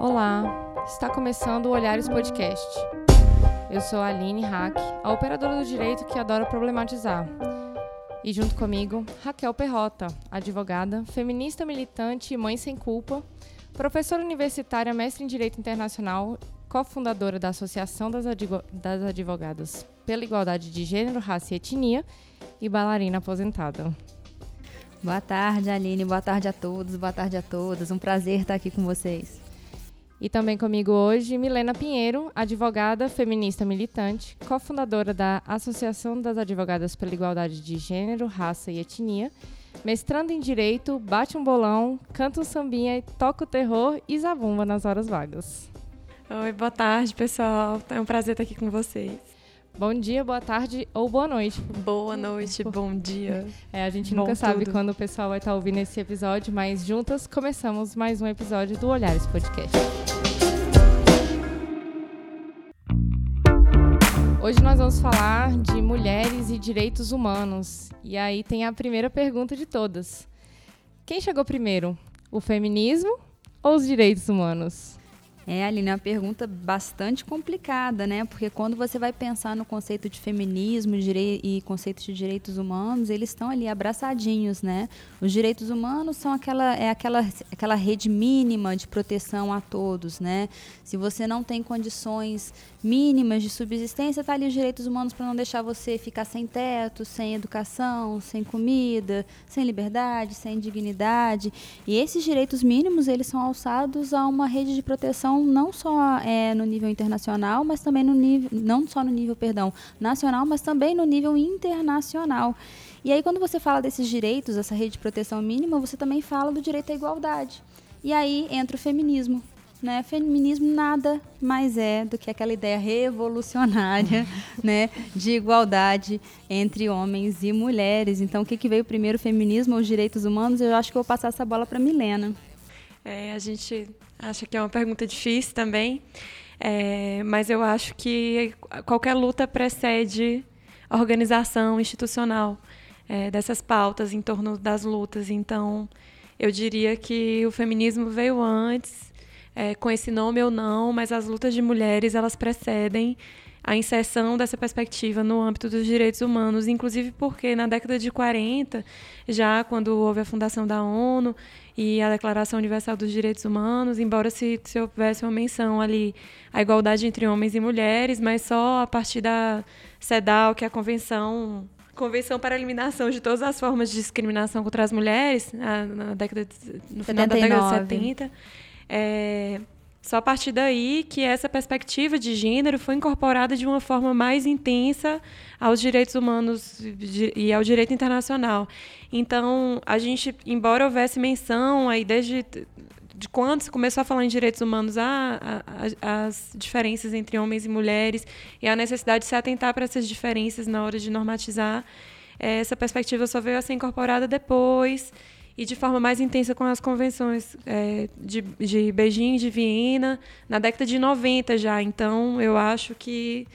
Olá, está começando o Olhares Podcast. Eu sou a Aline Hack, a operadora do direito que adora problematizar. E junto comigo, Raquel Perrota, advogada, feminista militante e mãe sem culpa, professora universitária, mestre em Direito Internacional, cofundadora da Associação das, Advo das Advogadas pela Igualdade de Gênero, Raça e Etnia e bailarina aposentada. Boa tarde, Aline. Boa tarde a todos. Boa tarde a todas. Um prazer estar aqui com vocês. E também comigo hoje, Milena Pinheiro, advogada feminista militante, cofundadora da Associação das Advogadas pela Igualdade de Gênero, Raça e Etnia, mestrando em Direito, bate um bolão, canta um sambinha, toca o terror e zabumba nas horas vagas. Oi, boa tarde, pessoal. É um prazer estar aqui com vocês. Bom dia, boa tarde ou boa noite. Boa noite, bom dia. É, a gente nunca sabe tudo. quando o pessoal vai estar ouvindo esse episódio, mas juntas começamos mais um episódio do Olhares Podcast. Hoje nós vamos falar de mulheres e direitos humanos. E aí tem a primeira pergunta de todas: Quem chegou primeiro, o feminismo ou os direitos humanos? É, Aline, é uma pergunta bastante complicada, né? Porque quando você vai pensar no conceito de feminismo e conceito de direitos humanos, eles estão ali abraçadinhos, né? Os direitos humanos são aquela, é aquela, aquela rede mínima de proteção a todos, né? Se você não tem condições mínimas de subsistência, tá ali os direitos humanos para não deixar você ficar sem teto, sem educação, sem comida, sem liberdade, sem dignidade. E esses direitos mínimos, eles são alçados a uma rede de proteção não só é, no nível internacional, mas também no nível, não só no nível, perdão, nacional, mas também no nível internacional. E aí, quando você fala desses direitos, essa rede de proteção mínima, você também fala do direito à igualdade. E aí entra o feminismo, né? Feminismo nada mais é do que aquela ideia revolucionária, né, de igualdade entre homens e mulheres. Então, o que, que veio primeiro, o feminismo ou os direitos humanos? Eu acho que vou passar essa bola para Milena. É, a gente acha que é uma pergunta difícil também, é, mas eu acho que qualquer luta precede a organização institucional é, dessas pautas em torno das lutas. Então, eu diria que o feminismo veio antes é, com esse nome ou não, mas as lutas de mulheres elas precedem a inserção dessa perspectiva no âmbito dos direitos humanos, inclusive porque na década de 40, já quando houve a fundação da ONU e a Declaração Universal dos Direitos Humanos, embora se, se houvesse uma menção ali à igualdade entre homens e mulheres, mas só a partir da CEDAW, que é a Convenção Convenção para a Eliminação de Todas as Formas de Discriminação contra as Mulheres, na década de, no final 79. da década de 70, é, só a partir daí que essa perspectiva de gênero foi incorporada de uma forma mais intensa aos direitos humanos e ao direito internacional. Então, a gente, embora houvesse menção aí desde de quando se começou a falar em direitos humanos, a, a, as diferenças entre homens e mulheres e a necessidade de se atentar para essas diferenças na hora de normatizar, essa perspectiva só veio a ser incorporada depois e de forma mais intensa com as convenções é, de, de Beijing, de Viena, na década de 90 já. Então, eu acho que,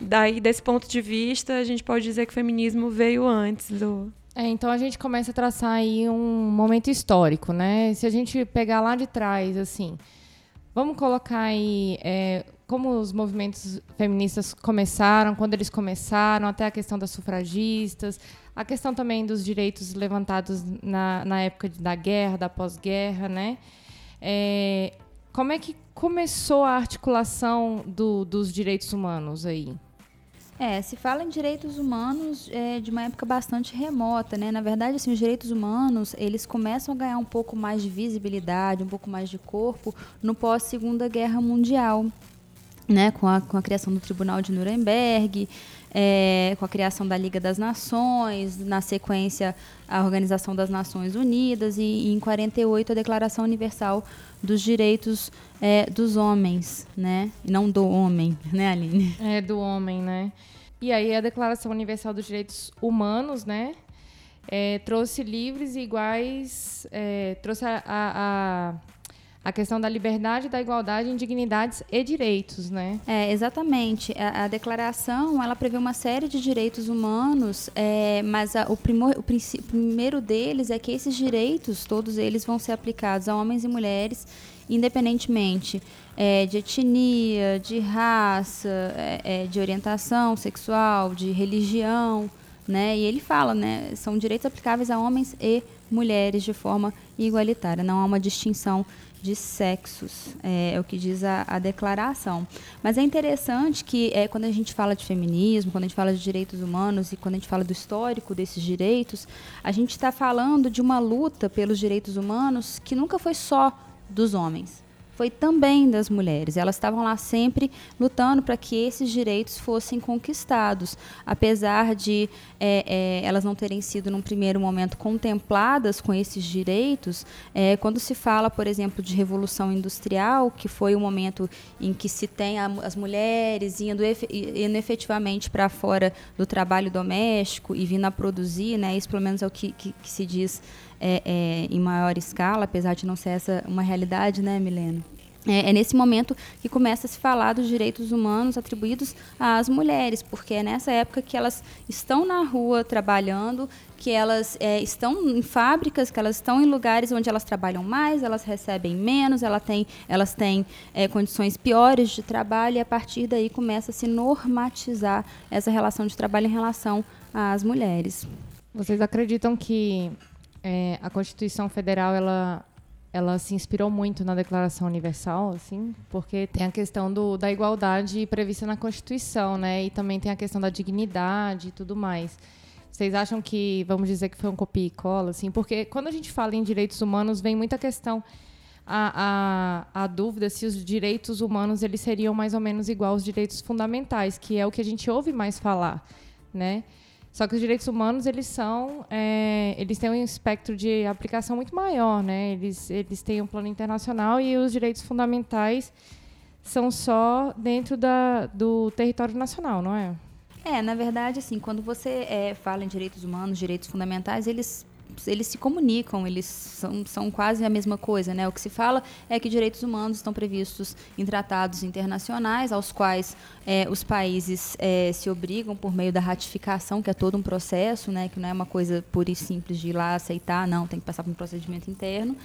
daí desse ponto de vista, a gente pode dizer que o feminismo veio antes do. É, então a gente começa a traçar aí um momento histórico, né? Se a gente pegar lá de trás, assim, vamos colocar aí é, como os movimentos feministas começaram, quando eles começaram, até a questão das sufragistas, a questão também dos direitos levantados na, na época da guerra, da pós-guerra, né? É, como é que começou a articulação do, dos direitos humanos aí? É, se fala em direitos humanos é, de uma época bastante remota, né? Na verdade, assim, os direitos humanos, eles começam a ganhar um pouco mais de visibilidade, um pouco mais de corpo no pós-Segunda Guerra Mundial, né? Com a, com a criação do Tribunal de Nuremberg, é, com a criação da Liga das Nações, na sequência a Organização das Nações Unidas e, em 48 a Declaração Universal dos Direitos é, dos Homens, né? Não do homem, né, Aline? É, do homem, né? E aí a Declaração Universal dos Direitos Humanos, né? É, trouxe livres e iguais, é, trouxe a, a, a a questão da liberdade, da igualdade, indignidades e direitos, né? É, exatamente. A, a declaração, ela prevê uma série de direitos humanos, é, mas a, o, primor, o, o primeiro deles é que esses direitos, todos eles vão ser aplicados a homens e mulheres, independentemente é, de etnia, de raça, é, é de orientação sexual, de religião, né? E ele fala, né, são direitos aplicáveis a homens e mulheres de forma igualitária. Não há uma distinção de sexos, é, é o que diz a, a, declaração. Mas é interessante que é, quando a gente fala de feminismo, quando a gente fala de direitos humanos e quando a gente fala do histórico desses direitos, a gente está falando de uma luta pelos direitos humanos que nunca foi só dos homens foi também das mulheres. Elas estavam lá sempre lutando para que esses direitos fossem conquistados, apesar de é, é, elas não terem sido, num primeiro momento, contempladas com esses direitos. É, quando se fala, por exemplo, de revolução industrial, que foi o momento em que se tem a, as mulheres indo, indo efetivamente para fora do trabalho doméstico e vindo a produzir, né? Isso pelo menos é o que, que, que se diz é, é, em maior escala, apesar de não ser essa uma realidade, né, Milena? É, é, nesse momento que começa a se falar dos direitos humanos atribuídos às mulheres, porque é nessa época que elas estão na rua trabalhando, que elas é, estão em fábricas, que elas estão em lugares onde elas trabalham mais, elas recebem menos, ela tem, elas têm é, condições piores de trabalho, e a partir daí começa a se normatizar essa relação de trabalho em relação às mulheres. Vocês acreditam que é, a Constituição Federal ela ela se inspirou muito na Declaração Universal, assim, porque tem a questão do, da igualdade prevista na Constituição, né? E também tem a questão da dignidade e tudo mais. Vocês acham que, vamos dizer que foi um copia e cola, assim? Porque quando a gente fala em direitos humanos, vem muita questão, a, a, a dúvida se os direitos humanos eles seriam mais ou menos igual aos direitos fundamentais, que é o que a gente ouve mais falar, né? Só que os direitos humanos eles são, é, eles têm um espectro de aplicação muito maior, né? Eles, eles têm um plano internacional e os direitos fundamentais são só dentro da, do território nacional, não é? É, na verdade, assim, quando você é, fala em direitos humanos, direitos fundamentais, eles eles se comunicam, eles são, são quase a mesma coisa. Né? O que se fala é que direitos humanos estão previstos em tratados internacionais, aos quais é, os países é, se obrigam por meio da ratificação, que é todo um processo, né? que não é uma coisa pura e simples de ir lá aceitar, não, tem que passar por um procedimento interno.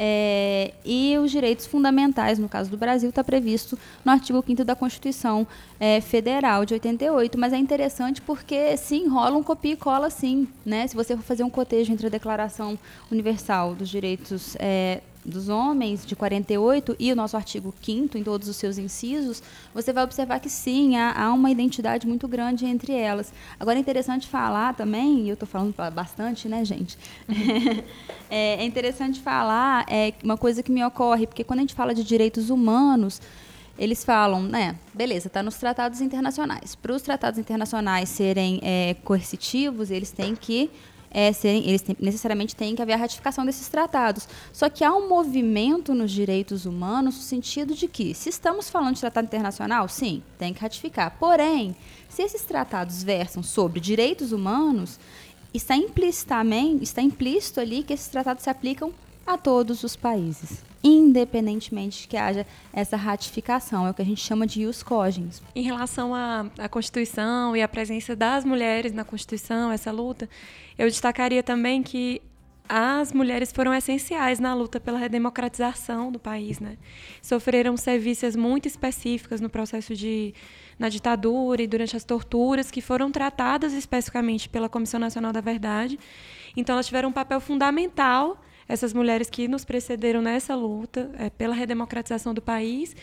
É, e os direitos fundamentais, no caso do Brasil, está previsto no artigo 5 da Constituição é, Federal de 88. Mas é interessante porque, sim, rola um copia e cola, sim. Né? Se você for fazer um cotejo entre a Declaração Universal dos Direitos é, dos homens, de 48, e o nosso artigo 5 em todos os seus incisos, você vai observar que sim, há, há uma identidade muito grande entre elas. Agora é interessante falar também, e eu estou falando bastante, né, gente? é, é interessante falar é, uma coisa que me ocorre, porque quando a gente fala de direitos humanos, eles falam, né, beleza, está nos tratados internacionais. Para os tratados internacionais serem é, coercitivos, eles têm que é, serem, eles têm, necessariamente têm que haver a ratificação desses tratados. Só que há um movimento nos direitos humanos no sentido de que, se estamos falando de tratado internacional, sim, tem que ratificar. Porém, se esses tratados versam sobre direitos humanos, está implicitamente, está implícito ali que esses tratados se aplicam a todos os países independentemente de que haja essa ratificação. É o que a gente chama de ius cogens. Em relação à, à Constituição e à presença das mulheres na Constituição, essa luta, eu destacaria também que as mulheres foram essenciais na luta pela redemocratização do país, né? Sofreram serviços muito específicas no processo de na ditadura e durante as torturas que foram tratadas especificamente pela Comissão Nacional da Verdade. Então elas tiveram um papel fundamental essas mulheres que nos precederam nessa luta é, pela redemocratização do país.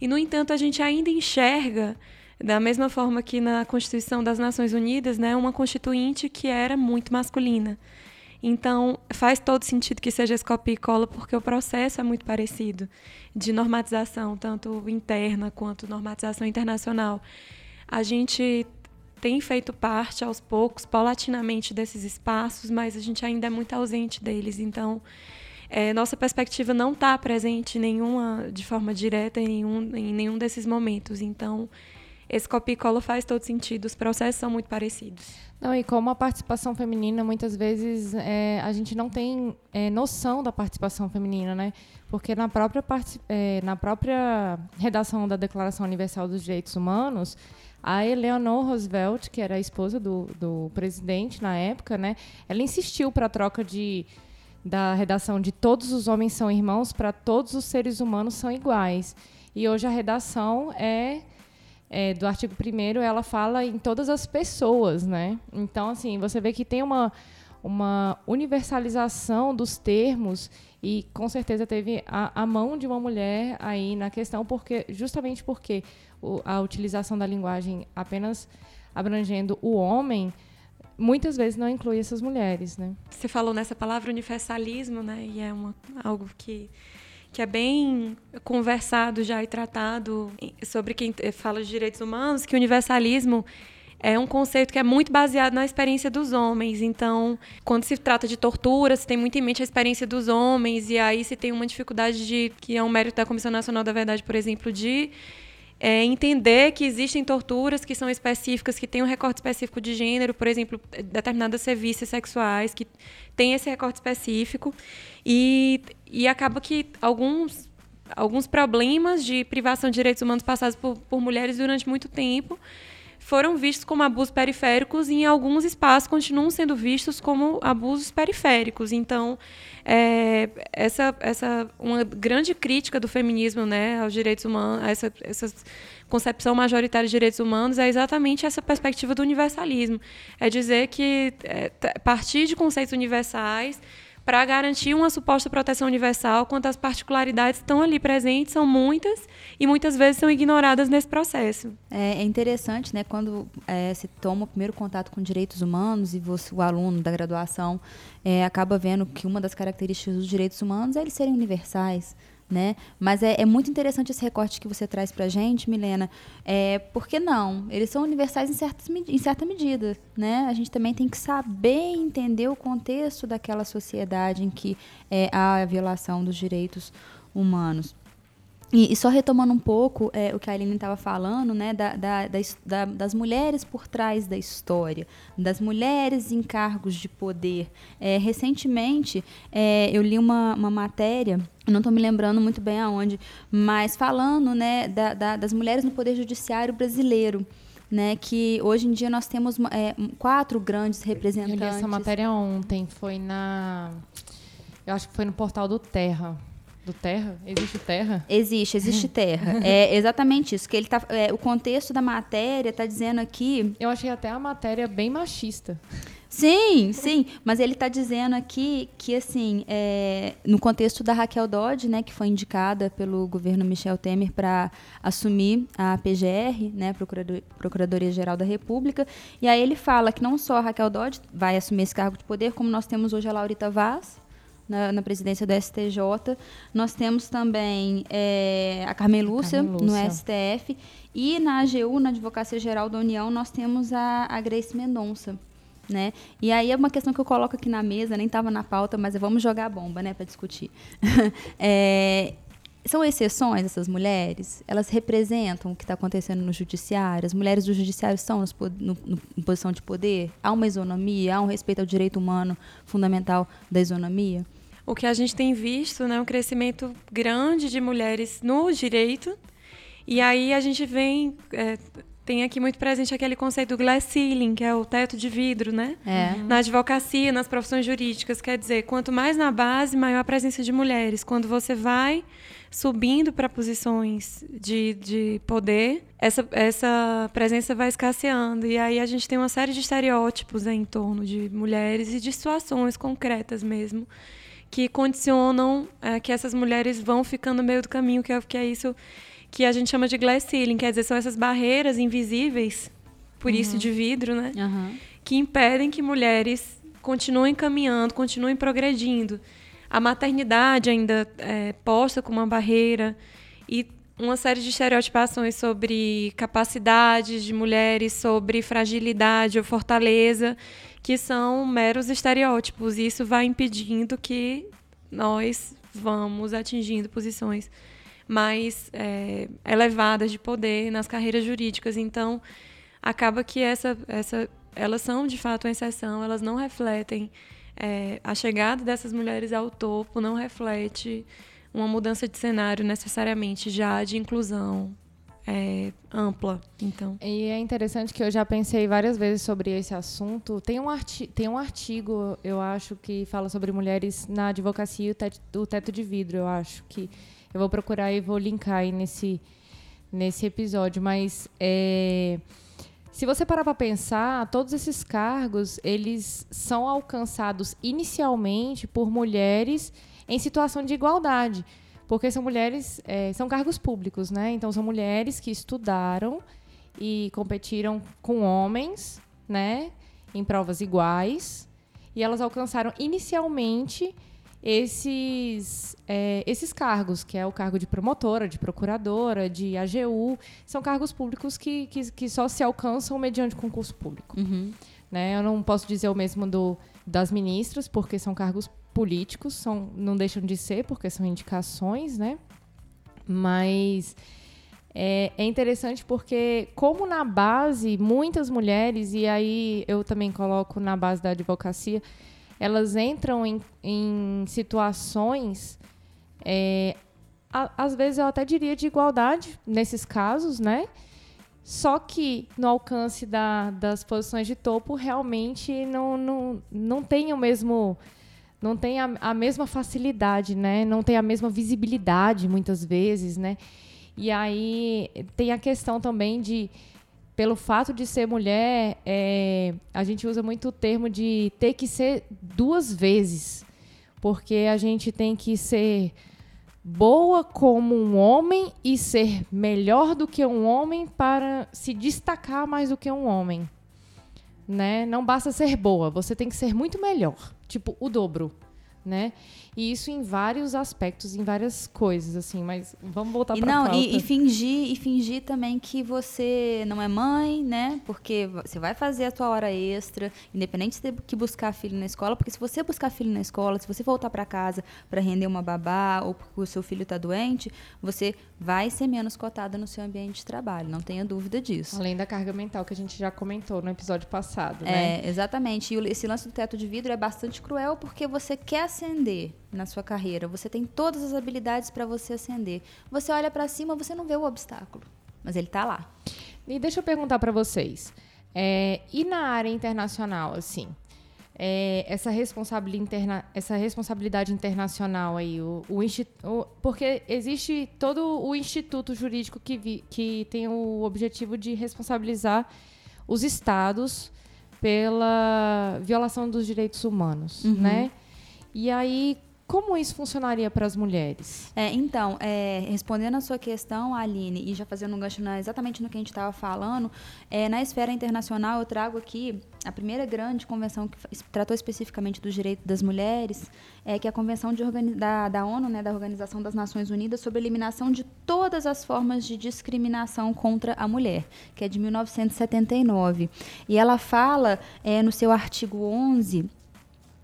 E, no entanto, a gente ainda enxerga, da mesma forma que na Constituição das Nações Unidas, né, uma constituinte que era muito masculina. Então, faz todo sentido que seja esse copia e cola, porque o processo é muito parecido de normatização, tanto interna quanto normatização internacional. A gente tem feito parte aos poucos, paulatinamente, desses espaços, mas a gente ainda é muito ausente deles. Então, é, nossa perspectiva não está presente nenhuma, de forma direta em nenhum, em nenhum desses momentos. Então, esse copia e cola faz todo sentido, os processos são muito parecidos. Não, e como a participação feminina, muitas vezes é, a gente não tem é, noção da participação feminina, né? Porque na própria, é, na própria redação da Declaração Universal dos Direitos Humanos, a Eleanor Roosevelt, que era a esposa do, do presidente na época, né? Ela insistiu para a troca de da redação de todos os homens são irmãos para todos os seres humanos são iguais. E hoje a redação é é, do artigo 1 ela fala em todas as pessoas, né? Então, assim, você vê que tem uma, uma universalização dos termos e com certeza teve a, a mão de uma mulher aí na questão, porque justamente porque o, a utilização da linguagem apenas abrangendo o homem muitas vezes não inclui essas mulheres, né? Você falou nessa palavra universalismo, né? E é uma, algo que que é bem conversado já e tratado sobre quem fala de direitos humanos, que universalismo é um conceito que é muito baseado na experiência dos homens. Então, quando se trata de tortura, se tem muito em mente a experiência dos homens, e aí se tem uma dificuldade de, que é um mérito da Comissão Nacional da Verdade, por exemplo, de é, entender que existem torturas que são específicas, que têm um recorte específico de gênero, por exemplo, determinadas serviços sexuais, que tem esse recorte específico. E, e acaba que alguns, alguns problemas de privação de direitos humanos passados por, por mulheres durante muito tempo foram vistos como abusos periféricos e em alguns espaços continuam sendo vistos como abusos periféricos. Então, é, essa, essa uma grande crítica do feminismo né, aos direitos humanos, essa, essa concepção majoritária de direitos humanos é exatamente essa perspectiva do universalismo. É dizer que é, partir de conceitos universais para garantir uma suposta proteção universal, quando as particularidades estão ali presentes, são muitas e muitas vezes são ignoradas nesse processo. É, é interessante, né, quando é, se toma o primeiro contato com direitos humanos e você, o aluno da graduação é, acaba vendo que uma das características dos direitos humanos é eles serem universais né? Mas é, é, muito interessante esse recorte que você traz para a gente, Milena. É, por que não? Eles são universais em, em certa medida, né? A gente também tem que saber entender o contexto daquela sociedade em que é, há a violação dos direitos humanos. E, e, só retomando um pouco é, o que a Aline estava falando, né, da, da, da, das mulheres por trás da história, das mulheres em cargos de poder. É, recentemente, é, eu li uma, uma matéria, não estou me lembrando muito bem aonde, mas falando né, da, das mulheres no poder judiciário brasileiro. Né, que hoje em dia nós temos é, quatro grandes representantes. Eu li essa matéria ontem, foi na. Eu acho que foi no portal do Terra. Do terra? Existe terra? Existe, existe terra. é exatamente isso. Que ele tá, é, o contexto da matéria está dizendo aqui. Eu achei até a matéria bem machista. Sim, sim, mas ele está dizendo aqui que, assim, é, no contexto da Raquel Dodge, né, que foi indicada pelo governo Michel Temer para assumir a PGR, né, Procuradoria-Geral da República, e aí ele fala que não só a Raquel Dodge vai assumir esse cargo de poder, como nós temos hoje a Laurita Vaz, na, na, presidência do STJ. Nós temos também é, a Carmen Lúcia, Carmen Lúcia, no STF. E na AGU, na Advocacia Geral da União, nós temos a, a Grace Mendonça. Né? E aí é uma questão que eu coloco aqui na mesa, nem estava na pauta, mas vamos jogar a bomba né, para discutir. é, são exceções essas mulheres? Elas representam o que está acontecendo no judiciário? As mulheres do judiciário estão no, no, em posição de poder? Há uma isonomia? Há um respeito ao direito humano fundamental da isonomia? O que a gente tem visto, né, um crescimento grande de mulheres no direito. E aí a gente vem é, tem aqui muito presente aquele conceito do glass ceiling, que é o teto de vidro, né? É. Na advocacia, nas profissões jurídicas, quer dizer, quanto mais na base, maior a presença de mulheres. Quando você vai subindo para posições de, de poder, essa, essa presença vai escasseando. E aí a gente tem uma série de estereótipos em torno de mulheres e de situações concretas mesmo que condicionam é, que essas mulheres vão ficando no meio do caminho, que é, que é isso que a gente chama de glass ceiling, quer dizer, são essas barreiras invisíveis, por uhum. isso de vidro, né? Uhum. Que impedem que mulheres continuem caminhando, continuem progredindo. A maternidade ainda é posta como uma barreira e uma série de estereotipações sobre capacidades de mulheres, sobre fragilidade ou fortaleza, que são meros estereótipos. E isso vai impedindo que nós vamos atingindo posições mais é, elevadas de poder nas carreiras jurídicas. Então, acaba que essa, essa, elas são de fato uma exceção, elas não refletem é, a chegada dessas mulheres ao topo, não reflete uma mudança de cenário necessariamente já de inclusão é, ampla. Então. E é interessante que eu já pensei várias vezes sobre esse assunto. Tem um, arti tem um artigo, eu acho, que fala sobre mulheres na advocacia e o teto, o teto de vidro. Eu acho que eu vou procurar e vou linkar aí nesse, nesse episódio. Mas é, se você parar para pensar, todos esses cargos eles são alcançados inicialmente por mulheres em situação de igualdade. Porque são mulheres, é, são cargos públicos, né? Então são mulheres que estudaram e competiram com homens, né? Em provas iguais. E elas alcançaram inicialmente esses, é, esses cargos, que é o cargo de promotora, de procuradora, de AGU, são cargos públicos que, que, que só se alcançam mediante concurso público. Uhum. Né? Eu não posso dizer o mesmo do, das ministras, porque são cargos políticos, são, não deixam de ser, porque são indicações, né? Mas é, é, interessante porque, como na base, muitas mulheres, e aí eu também coloco na base da advocacia, elas entram em, em situações, é, a, às vezes eu até diria de igualdade nesses casos, né? Só que no alcance da, das posições de topo, realmente não, não, não tem o mesmo não tem a, a, mesma facilidade, né? Não tem a mesma visibilidade muitas vezes, né? E aí tem a questão também de, pelo fato de ser mulher, é, a gente usa muito o termo de ter que ser duas vezes, porque a gente tem que ser boa como um homem e ser melhor do que um homem para se destacar mais do que um homem. Né? Não basta ser boa, você tem que ser muito melhor tipo, o dobro, né? E isso em vários aspectos, em várias coisas, assim, mas vamos voltar para não e, e, fingir e fingir também que você não é mãe, né? Porque você vai fazer a tua hora extra, independente de ter que buscar filho na escola, porque se você buscar filho na escola, se você voltar para casa para render uma babá ou porque o seu filho está doente, você vai ser menos cotada no seu ambiente de trabalho, não tenha dúvida disso. Além da carga mental que a gente já comentou no episódio passado, né? É, exatamente. E esse lance do teto de vidro é bastante cruel porque você quer ascender na sua carreira, você tem todas as habilidades para você ascender. Você olha para cima, você não vê o obstáculo, mas ele está lá. E deixa eu perguntar para vocês, é, e na área internacional, assim, é, essa, responsabilidade interna, essa responsabilidade internacional aí, o, o, o, porque existe todo o instituto jurídico que, vi, que tem o objetivo de responsabilizar os estados pela violação dos direitos humanos, uhum. né? E aí, como isso funcionaria para as mulheres? É, então, é, respondendo a sua questão, Aline, e já fazendo um gancho na, exatamente no que a gente estava falando, é, na esfera internacional eu trago aqui a primeira grande convenção que tratou especificamente dos direitos das mulheres, é que é a Convenção da, da ONU, né, da Organização das Nações Unidas, sobre a eliminação de todas as formas de discriminação contra a mulher, que é de 1979. E ela fala, é, no seu artigo 11,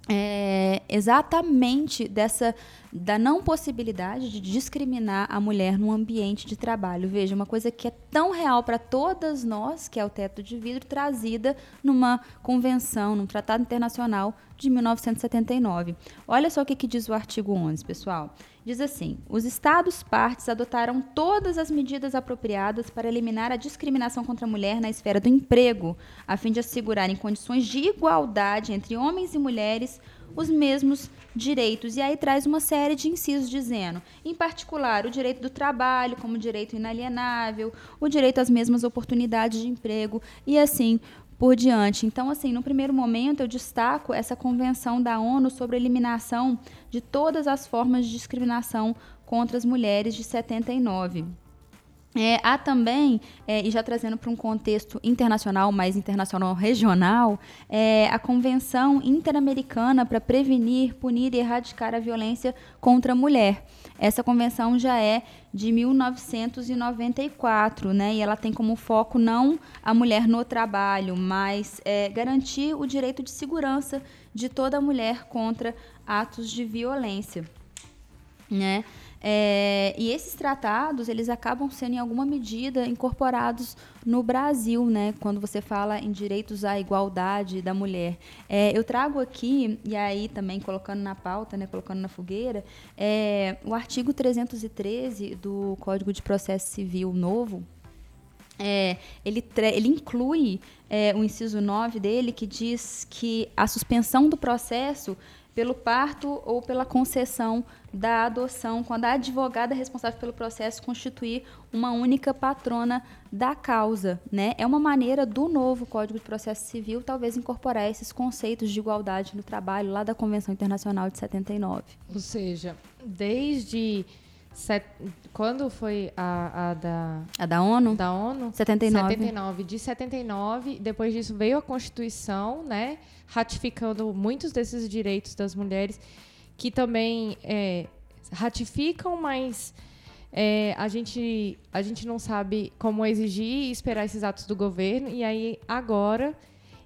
é, exatamente dessa da não possibilidade de discriminar a mulher no ambiente de trabalho. Veja, uma coisa que é tão real para todas nós, que é o teto de vidro, trazida numa convenção, num tratado internacional de 1979. Olha só o que, que diz o artigo 11, pessoal. Diz assim: os Estados partes adotaram todas as medidas apropriadas para eliminar a discriminação contra a mulher na esfera do emprego, a fim de assegurarem condições de igualdade entre homens e mulheres os mesmos direitos. E aí traz uma série de incisos dizendo, em particular, o direito do trabalho como direito inalienável, o direito às mesmas oportunidades de emprego e assim por diante. Então, assim, no primeiro momento eu destaco essa convenção da ONU sobre a eliminação de todas as formas de discriminação contra as mulheres de 79. É, há também, é, e já trazendo para um contexto internacional, mais internacional regional, é, a Convenção Interamericana para Prevenir, Punir e Erradicar a Violência contra a Mulher. Essa convenção já é de 1994, né, e ela tem como foco não a mulher no trabalho, mas é, garantir o direito de segurança de toda mulher contra atos de violência. Né? É, e esses tratados, eles acabam sendo, em alguma medida, incorporados no Brasil, né? Quando você fala em direitos à igualdade da mulher. É, eu trago aqui, e aí também colocando na pauta, né, colocando na fogueira, é, o artigo 313 do Código de Processo Civil novo, é, ele, ele inclui é, o inciso 9 dele, que diz que a suspensão do processo pelo parto ou pela concessão da adoção, quando a advogada responsável pelo processo constituir uma única patrona da causa. Né? É uma maneira do novo Código de Processo Civil talvez incorporar esses conceitos de igualdade no trabalho lá da Convenção Internacional de 79. Ou seja, desde Set... Quando foi a, a, da... A da ONU? Da ONU? 79. 79. De 79, depois disso veio a Constituição, né? Ratificando muitos desses direitos das mulheres, que também é, ratificam, mas é, a, gente, a gente não sabe como exigir e esperar esses atos do governo. E aí, agora,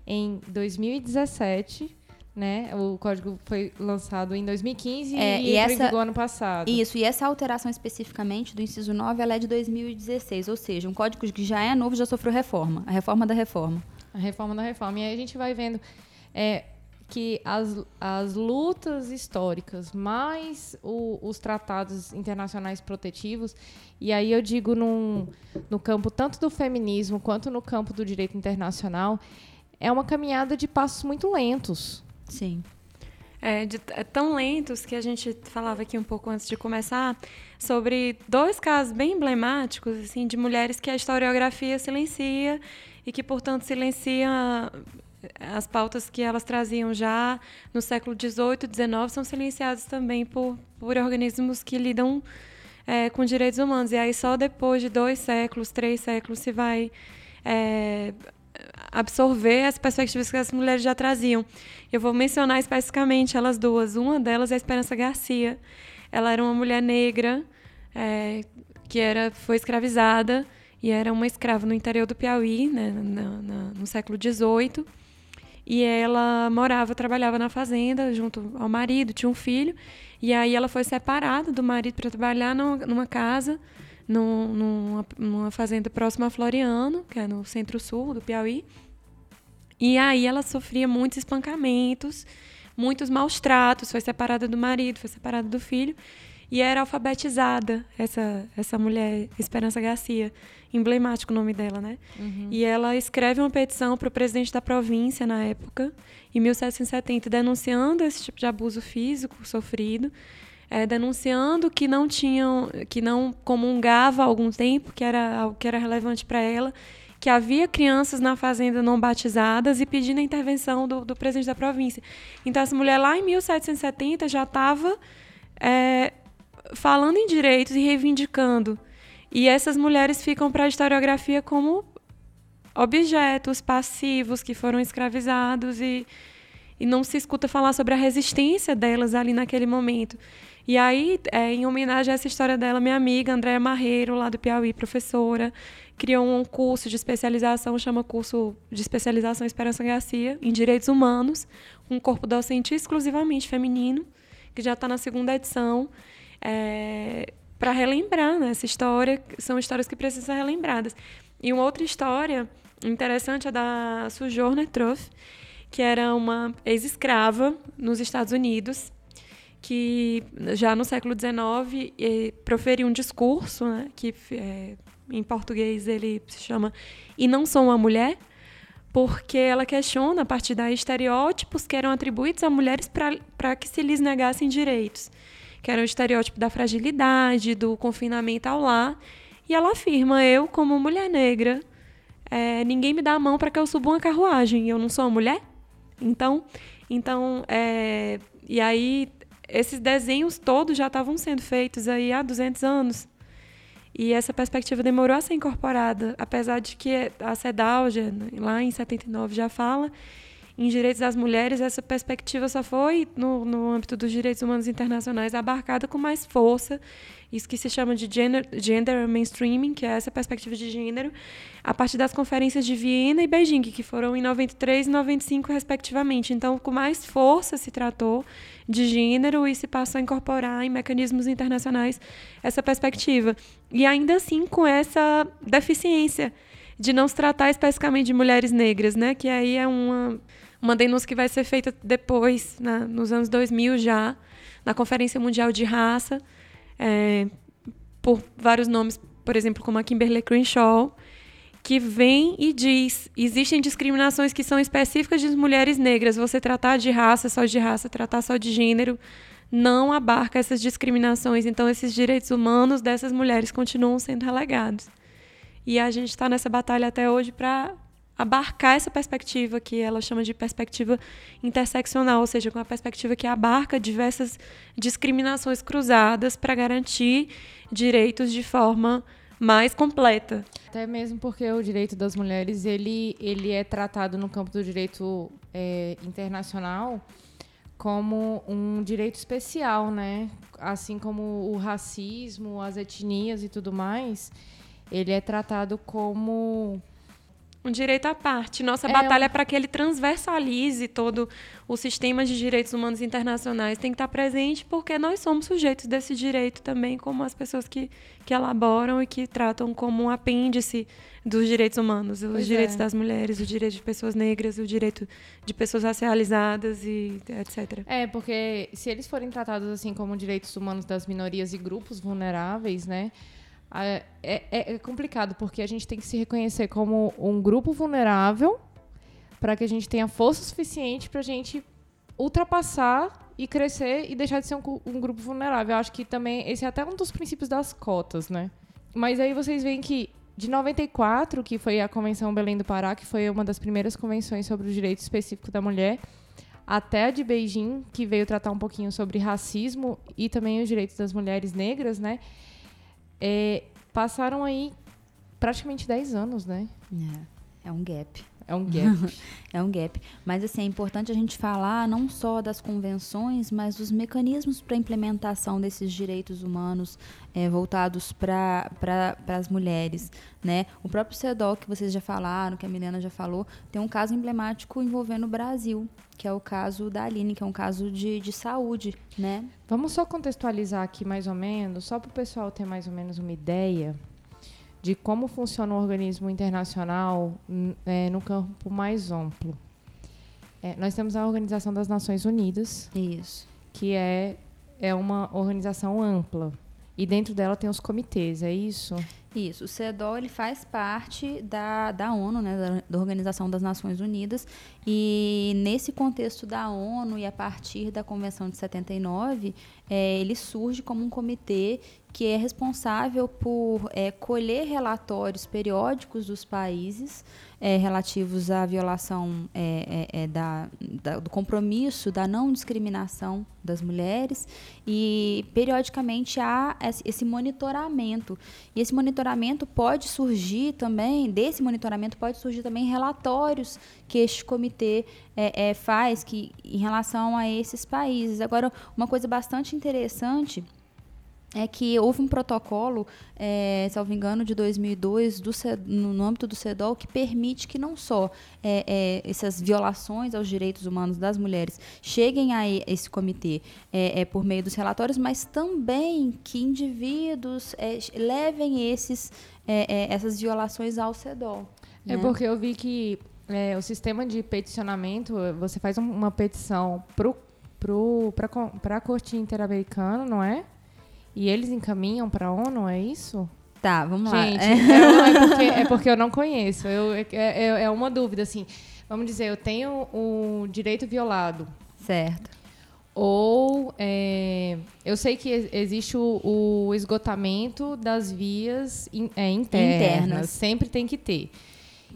em 2017 né? O código foi lançado em 2015 é, e, e essa, em ano passado. Isso, e essa alteração especificamente do inciso 9, ela é de 2016, ou seja, um código que já é novo já sofreu reforma, a reforma da reforma. A reforma da reforma. E aí a gente vai vendo é, que as, as lutas históricas, mais o, os tratados internacionais protetivos, e aí eu digo num, no campo tanto do feminismo quanto no campo do direito internacional, é uma caminhada de passos muito lentos. Sim. É, de, é, tão lentos que a gente falava aqui um pouco antes de começar sobre dois casos bem emblemáticos assim de mulheres que a historiografia silencia e que portanto silencia as pautas que elas traziam já no século XVIII, XIX são silenciadas também por, por organismos que lidam é, com direitos humanos e aí só depois de dois séculos, três séculos se vai é, absorver as perspectivas que as mulheres já traziam. Eu vou mencionar especificamente elas duas. Uma delas é a Esperança Garcia. Ela era uma mulher negra é, que era, foi escravizada e era uma escrava no interior do Piauí, né, no, no, no século XVIII. E ela morava, trabalhava na fazenda junto ao marido, tinha um filho. E aí ela foi separada do marido para trabalhar numa casa num, numa, numa fazenda próxima a Floriano, que é no centro-sul do Piauí. E aí ela sofria muitos espancamentos, muitos maus tratos, foi separada do marido, foi separada do filho. E era alfabetizada, essa, essa mulher, Esperança Garcia, emblemático o nome dela, né? Uhum. E ela escreve uma petição para o presidente da província na época, em 1770, denunciando esse tipo de abuso físico sofrido é, denunciando que não tinham, que não comungava há algum tempo, que era algo que era relevante para ela, que havia crianças na fazenda não batizadas e pedindo a intervenção do, do presidente da província. Então essa mulher lá em 1770 já estava é, falando em direitos e reivindicando. E essas mulheres ficam para a historiografia como objetos passivos que foram escravizados e, e não se escuta falar sobre a resistência delas ali naquele momento. E aí, é, em homenagem a essa história dela, minha amiga Andréa Marreiro, lá do Piauí, professora, criou um curso de especialização, chama Curso de Especialização Esperança Garcia, em Direitos Humanos, um corpo docente exclusivamente feminino, que já está na segunda edição, é, para relembrar né, essa história, são histórias que precisam ser relembradas. E uma outra história interessante é da Sojourner Truth, que era uma ex-escrava nos Estados Unidos, que já no século XIX proferiu um discurso, né, que é, em português ele se chama E Não Sou Uma Mulher, porque ela questiona, a partir daí, estereótipos que eram atribuídos a mulheres para que se lhes negassem direitos, que era o estereótipo da fragilidade, do confinamento ao lar, e ela afirma, eu, como mulher negra, é, ninguém me dá a mão para que eu suba uma carruagem, eu não sou mulher? Então, então é, e aí esses desenhos todos já estavam sendo feitos aí há 200 anos. E essa perspectiva demorou a ser incorporada, apesar de que a CEDAW, lá em 79, já fala em direitos das mulheres, essa perspectiva só foi, no, no âmbito dos direitos humanos internacionais, abarcada com mais força isso que se chama de gender, gender mainstreaming, que é essa perspectiva de gênero, a partir das conferências de Viena e Beijing, que foram em 93 e 95, respectivamente. Então, com mais força se tratou de gênero e se passou a incorporar em mecanismos internacionais essa perspectiva. E ainda assim, com essa deficiência de não se tratar especificamente de mulheres negras, né? Que aí é uma, uma denúncia que vai ser feita depois, nos anos 2000 já, na Conferência Mundial de Raça, é, por vários nomes, por exemplo, como a Kimberly Crenshaw, que vem e diz: existem discriminações que são específicas de mulheres negras. Você tratar de raça, só de raça, tratar só de gênero, não abarca essas discriminações. Então, esses direitos humanos dessas mulheres continuam sendo relegados. E a gente está nessa batalha até hoje para abarcar essa perspectiva que ela chama de perspectiva interseccional, ou seja, com a perspectiva que abarca diversas discriminações cruzadas para garantir direitos de forma mais completa. Até mesmo porque o direito das mulheres ele, ele é tratado no campo do direito é, internacional como um direito especial, né? Assim como o racismo, as etnias e tudo mais, ele é tratado como um direito à parte. Nossa é batalha um... é para que ele transversalize todo o sistema de direitos humanos internacionais. Tem que estar presente porque nós somos sujeitos desse direito também, como as pessoas que, que elaboram e que tratam como um apêndice dos direitos humanos. Os pois direitos é. das mulheres, os direitos de pessoas negras, o direito de pessoas racializadas e etc. É, porque se eles forem tratados assim como direitos humanos das minorias e grupos vulneráveis, né? É, é, é, complicado, porque a gente tem que se reconhecer como um grupo vulnerável para que a gente tenha força suficiente para a gente ultrapassar e crescer e deixar de ser um, um, grupo vulnerável. Eu acho que também esse é até um dos princípios das cotas, né? Mas aí vocês veem que de 94, que foi a Convenção Belém do Pará, que foi uma das primeiras convenções sobre o direito específico da mulher, até a de Beijing, que veio tratar um pouquinho sobre racismo e também os direitos das mulheres negras, né? É, passaram aí praticamente 10 anos, né? É, é um gap. É um gap. é um gap. Mas assim, é importante a gente falar não só das convenções, mas dos mecanismos para implementação desses direitos humanos é, voltados para pra, as mulheres. Né? O próprio CEDOL, que vocês já falaram, que a Milena já falou, tem um caso emblemático envolvendo o Brasil, que é o caso da Aline, que é um caso de, de saúde. Né? Vamos só contextualizar aqui mais ou menos, só para o pessoal ter mais ou menos uma ideia de como funciona o organismo internacional é, no campo mais amplo. É, nós temos a Organização das Nações Unidas, Isso. que é, é uma organização ampla. E dentro dela tem os comitês, é isso? Isso. O CEDOL ele faz parte da, da ONU, né, da, Organização das Nações Unidas. E nesse contexto da ONU e a partir da Convenção de 79, é, ele surge como um comitê que é responsável por é, colher relatórios periódicos dos países é, relativos à violação é, é, é da, da, do compromisso da não discriminação das mulheres e periodicamente há esse monitoramento e esse monitoramento pode surgir também desse monitoramento pode surgir também relatórios que este comitê é, faz que em relação a esses países. Agora uma coisa bastante interessante é que houve um protocolo, é, salvo engano, de 2002 do, no âmbito do CEDOL que permite que não só é, é, essas violações aos direitos humanos das mulheres cheguem a esse comitê é, por meio dos relatórios, mas também que indivíduos levem esses, essas violações ao CEDOL. É né? porque eu vi que o sistema de peticionamento, você faz uma petição para a Corte Interamericana, não é? E eles encaminham para a ONU, é isso? Tá, vamos Gente, lá. É, é, porque, é porque eu não conheço. Eu, é, é, é uma dúvida, assim. Vamos dizer, eu tenho o direito violado. Certo. Ou é, eu sei que existe o, o esgotamento das vias in, é, internas. internas. Sempre tem que ter.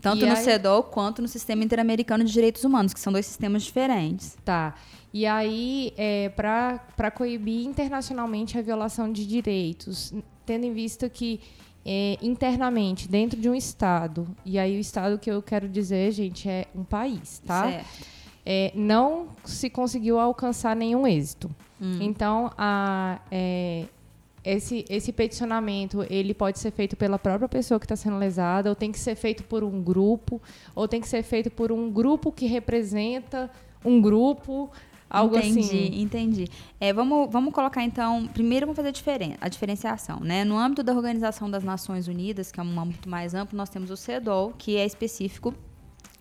Tanto e no aí... CEDOL quanto no Sistema Interamericano de Direitos Humanos, que são dois sistemas diferentes. Tá. E aí, é, para coibir internacionalmente a violação de direitos, tendo em vista que é, internamente, dentro de um Estado, e aí o Estado que eu quero dizer, gente, é um país, tá? Certo. é, não se conseguiu alcançar nenhum êxito. Hum. Então, a, é, esse, esse peticionamento ele pode ser feito pela própria pessoa que está sendo lesada, ou tem que ser feito por um grupo, ou tem que ser feito por um grupo que representa um grupo. Algo entendi, assim. Entendi. É, vamos, vamos colocar então. Primeiro vamos fazer a, diferen a diferenciação. Né? No âmbito da Organização das Nações Unidas, que é um âmbito mais amplo, nós temos o CEDOL, que é específico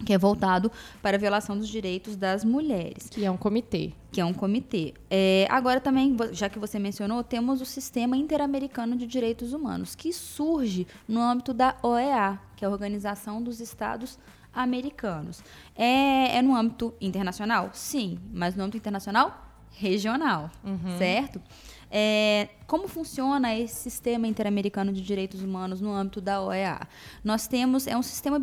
que é voltado para a violação dos direitos das mulheres. Que é um comitê. Que é um comitê. É, agora também, já que você mencionou, temos o Sistema Interamericano de Direitos Humanos, que surge no âmbito da OEA, que é a Organização dos Estados Americanos. É, é no âmbito internacional? Sim, mas no âmbito internacional regional, uhum. certo? É, como funciona esse sistema interamericano de direitos humanos no âmbito da OEA? Nós temos, é um sistema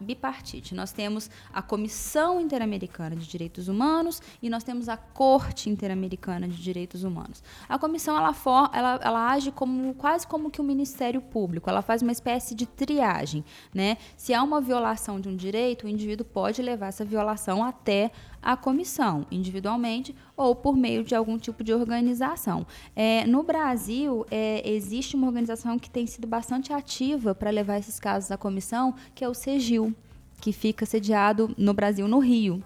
bipartite. Nós temos a Comissão Interamericana de Direitos Humanos e nós temos a Corte Interamericana de Direitos Humanos. A comissão ela, for, ela, ela age como quase como que o Ministério Público. Ela faz uma espécie de triagem, né? Se há uma violação de um direito, o indivíduo pode levar essa violação até a comissão, individualmente ou por meio de algum tipo de organização. É, no Brasil, é, existe uma organização que tem sido bastante ativa para levar esses casos à comissão, que é o CEGIL, que fica sediado no Brasil, no Rio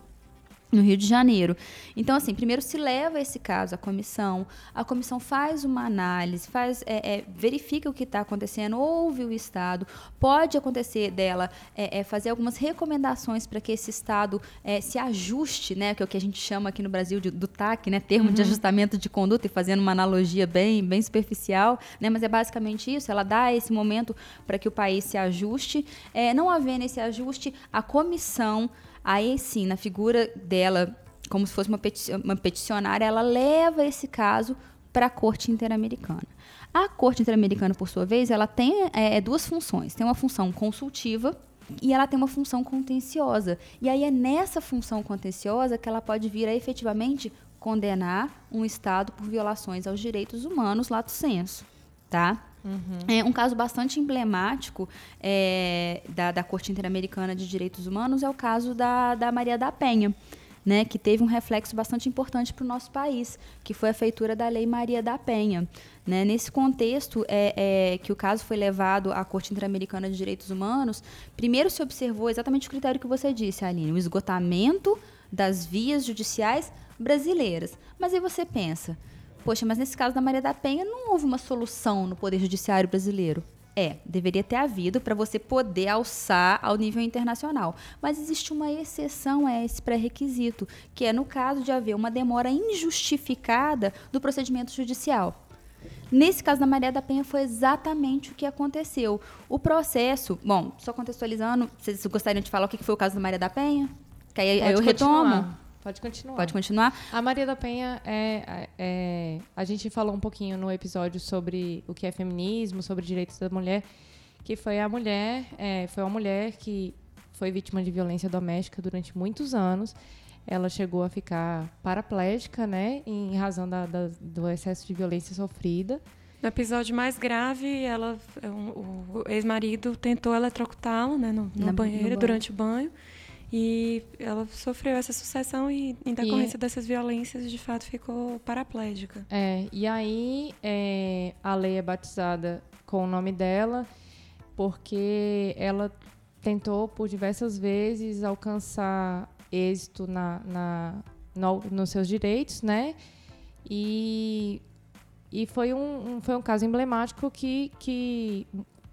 no Rio de Janeiro. Então, assim, primeiro se leva esse caso à comissão, a comissão faz uma análise, faz, é, é, verifica o que está acontecendo, ouve o Estado, pode acontecer dela é, é fazer algumas recomendações para que esse Estado é, se ajuste, né, que é o que a gente chama aqui no Brasil de, do TAC, né, termo uhum. de ajustamento de conduta, e fazendo uma analogia bem, bem superficial, né, mas é basicamente isso, ela dá esse momento para que o país se ajuste. É, não havendo esse ajuste, a comissão Aí sim, na figura dela, como se fosse uma, peti uma peticionária, ela leva esse caso para a Corte Interamericana. A Corte Interamericana, por sua vez, ela tem é, é, duas funções. Tem uma função consultiva e ela tem uma função contenciosa. E aí é nessa função contenciosa que ela pode vir a efetivamente condenar um Estado por violações aos direitos humanos, lato senso, tá? Uhum. É, um caso bastante emblemático é, da, da Corte Interamericana de Direitos Humanos é o caso da, da Maria da Penha. Né, que teve um reflexo bastante importante para o nosso país, que foi a feitura da Lei Maria da Penha. Né? Nesse contexto é, é, que o caso foi levado à Corte Interamericana de Direitos Humanos, primeiro se observou exatamente o critério que você disse, Aline, o esgotamento das vias judiciais brasileiras. Mas aí você pensa, poxa, mas nesse caso da Maria da Penha não houve uma solução no Poder Judiciário brasileiro. É, deveria ter havido para você poder alçar ao nível internacional. Mas existe uma exceção a esse pré-requisito, que é no caso de haver uma demora injustificada do procedimento judicial. Nesse caso da Maria da Penha foi exatamente o que aconteceu. O processo, bom, só contextualizando, vocês gostariam de falar o que foi o caso da Maria da Penha? Que aí, aí eu continuar. retomo. Pode continuar. Pode continuar. A Maria da Penha é, é, A gente falou um pouquinho no episódio sobre o que é feminismo, sobre direitos da mulher, que foi a mulher, é, foi uma mulher que foi vítima de violência doméstica durante muitos anos. Ela chegou a ficar paraplégica, né, em razão da, da, do excesso de violência sofrida. No episódio mais grave, ela, o, o ex-marido tentou eletrocutá-la né, no, no banheiro, no banho. durante o banho. E ela sofreu essa sucessão e, em decorrência e... dessas violências, de fato, ficou paraplégica. É, e aí é, a lei é batizada com o nome dela, porque ela tentou por diversas vezes alcançar êxito na, na no, nos seus direitos, né? E, e foi, um, um, foi um caso emblemático que, que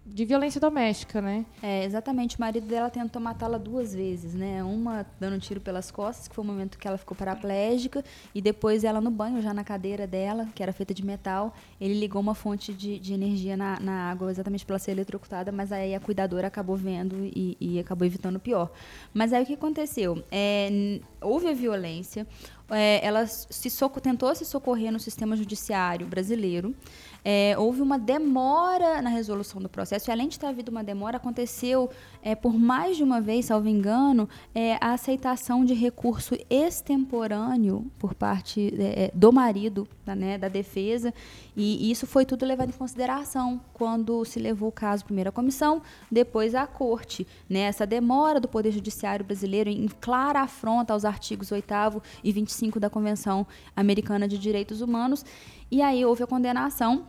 de violência doméstica, né? É, exatamente. O marido dela tentou matá-la duas vezes, né? Uma dando um tiro pelas costas, que foi o momento que ela ficou paraplégica, e depois ela no banho, já na cadeira dela, que era feita de metal, ele ligou uma fonte de, de energia na, na água, exatamente para ela ser eletrocutada, mas aí a cuidadora acabou vendo e, e acabou evitando o pior. Mas aí o que aconteceu? É, houve a violência, é, ela se tentou se socorrer no sistema judiciário brasileiro, é, houve uma demora na resolução do processo, e além de ter havido uma demora, aconteceu é, por mais de uma vez, salvo engano, é, a aceitação de recurso extemporâneo por parte é, é, do marido, da, né, da defesa, e isso foi tudo levado em consideração quando se levou o caso primeiro à comissão, depois à corte. Né? Essa demora do Poder Judiciário brasileiro em clara afronta aos artigos 8 e 25 da Convenção Americana de Direitos Humanos, e aí houve a condenação.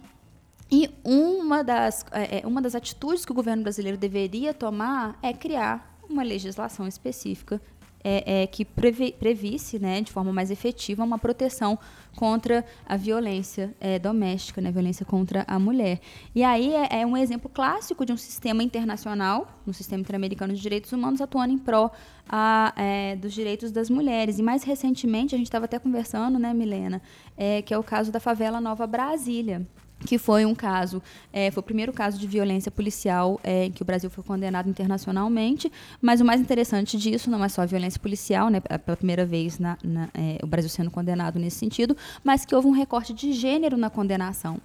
E uma das, é, é, uma das atitudes que o governo brasileiro deveria tomar é criar uma legislação específica é, é, que previ, previsse, né, de forma mais efetiva, uma proteção contra a violência é, doméstica, né, violência contra a mulher. E aí é, é, um exemplo clássico de um sistema internacional, um sistema interamericano de direitos humanos, atuando em pró a, é, dos direitos das mulheres. E mais recentemente, a gente estava até conversando, né, Milena, é, que é o caso da favela Nova Brasília que foi um caso, é, foi o primeiro caso de violência policial é, em que o Brasil foi condenado internacionalmente, mas o mais interessante disso não é só a violência policial, né, pela primeira vez na, na, é, o Brasil sendo condenado nesse sentido, mas que houve um recorte de gênero na condenação.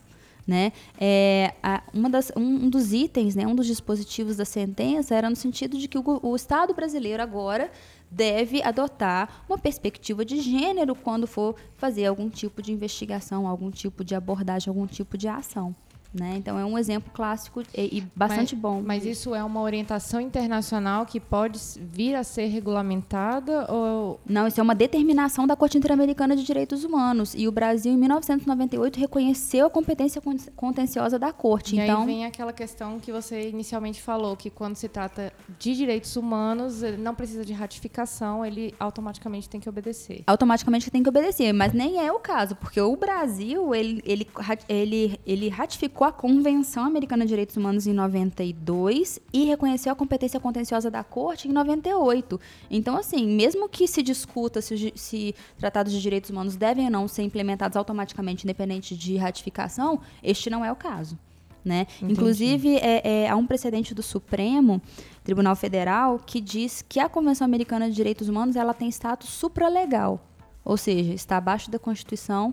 Né? É, a, uma das, um, um, dos itens, né, um dos dispositivos da sentença era no sentido de que o, o Estado brasileiro agora deve adotar uma perspectiva de gênero quando for fazer algum tipo de investigação, algum tipo de abordagem, algum tipo de ação. Né? Então é um exemplo clássico e, e bastante mas, bom. Mas isso é uma orientação internacional que pode vir a ser regulamentada ou Não, isso é uma determinação da Corte Interamericana de Direitos Humanos e o Brasil em 1998 reconheceu a competência contenciosa da Corte. E então aí vem aquela questão que você inicialmente falou que quando se trata de direitos humanos não precisa de ratificação, ele automaticamente tem que obedecer. Automaticamente tem que obedecer, mas nem é o caso, porque o Brasil ele ele ele, ele ratificou ratificou a Convenção Americana de Direitos Humanos em 92 e reconheceu a competência contenciosa da Corte em 98. Então, assim, mesmo que se discuta se, se tratados de direitos humanos devem ou não ser implementados automaticamente, independente de ratificação, este não é o caso. Né? Inclusive, é, é, há um precedente do Supremo Tribunal Federal que diz que a Convenção Americana de Direitos Humanos ela tem status supralegal, ou seja, está abaixo da Constituição,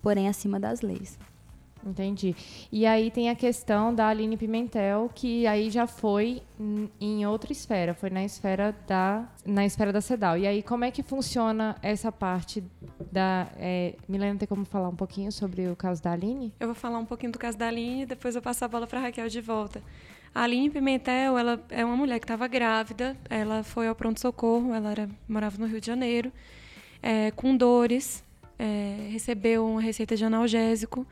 porém acima das leis. Entendi. E aí tem a questão da Aline Pimentel, que aí já foi em outra esfera, foi na esfera da na esfera da CEDAW. E aí como é que funciona essa parte da é, Milena tem como falar um pouquinho sobre o caso da Aline? Eu vou falar um pouquinho do caso da Aline, depois eu passo a bola para Raquel de volta. A Aline Pimentel, ela é uma mulher que estava grávida, ela foi ao pronto socorro, ela era, morava no Rio de Janeiro, é, com dores, é, recebeu uma receita de analgésico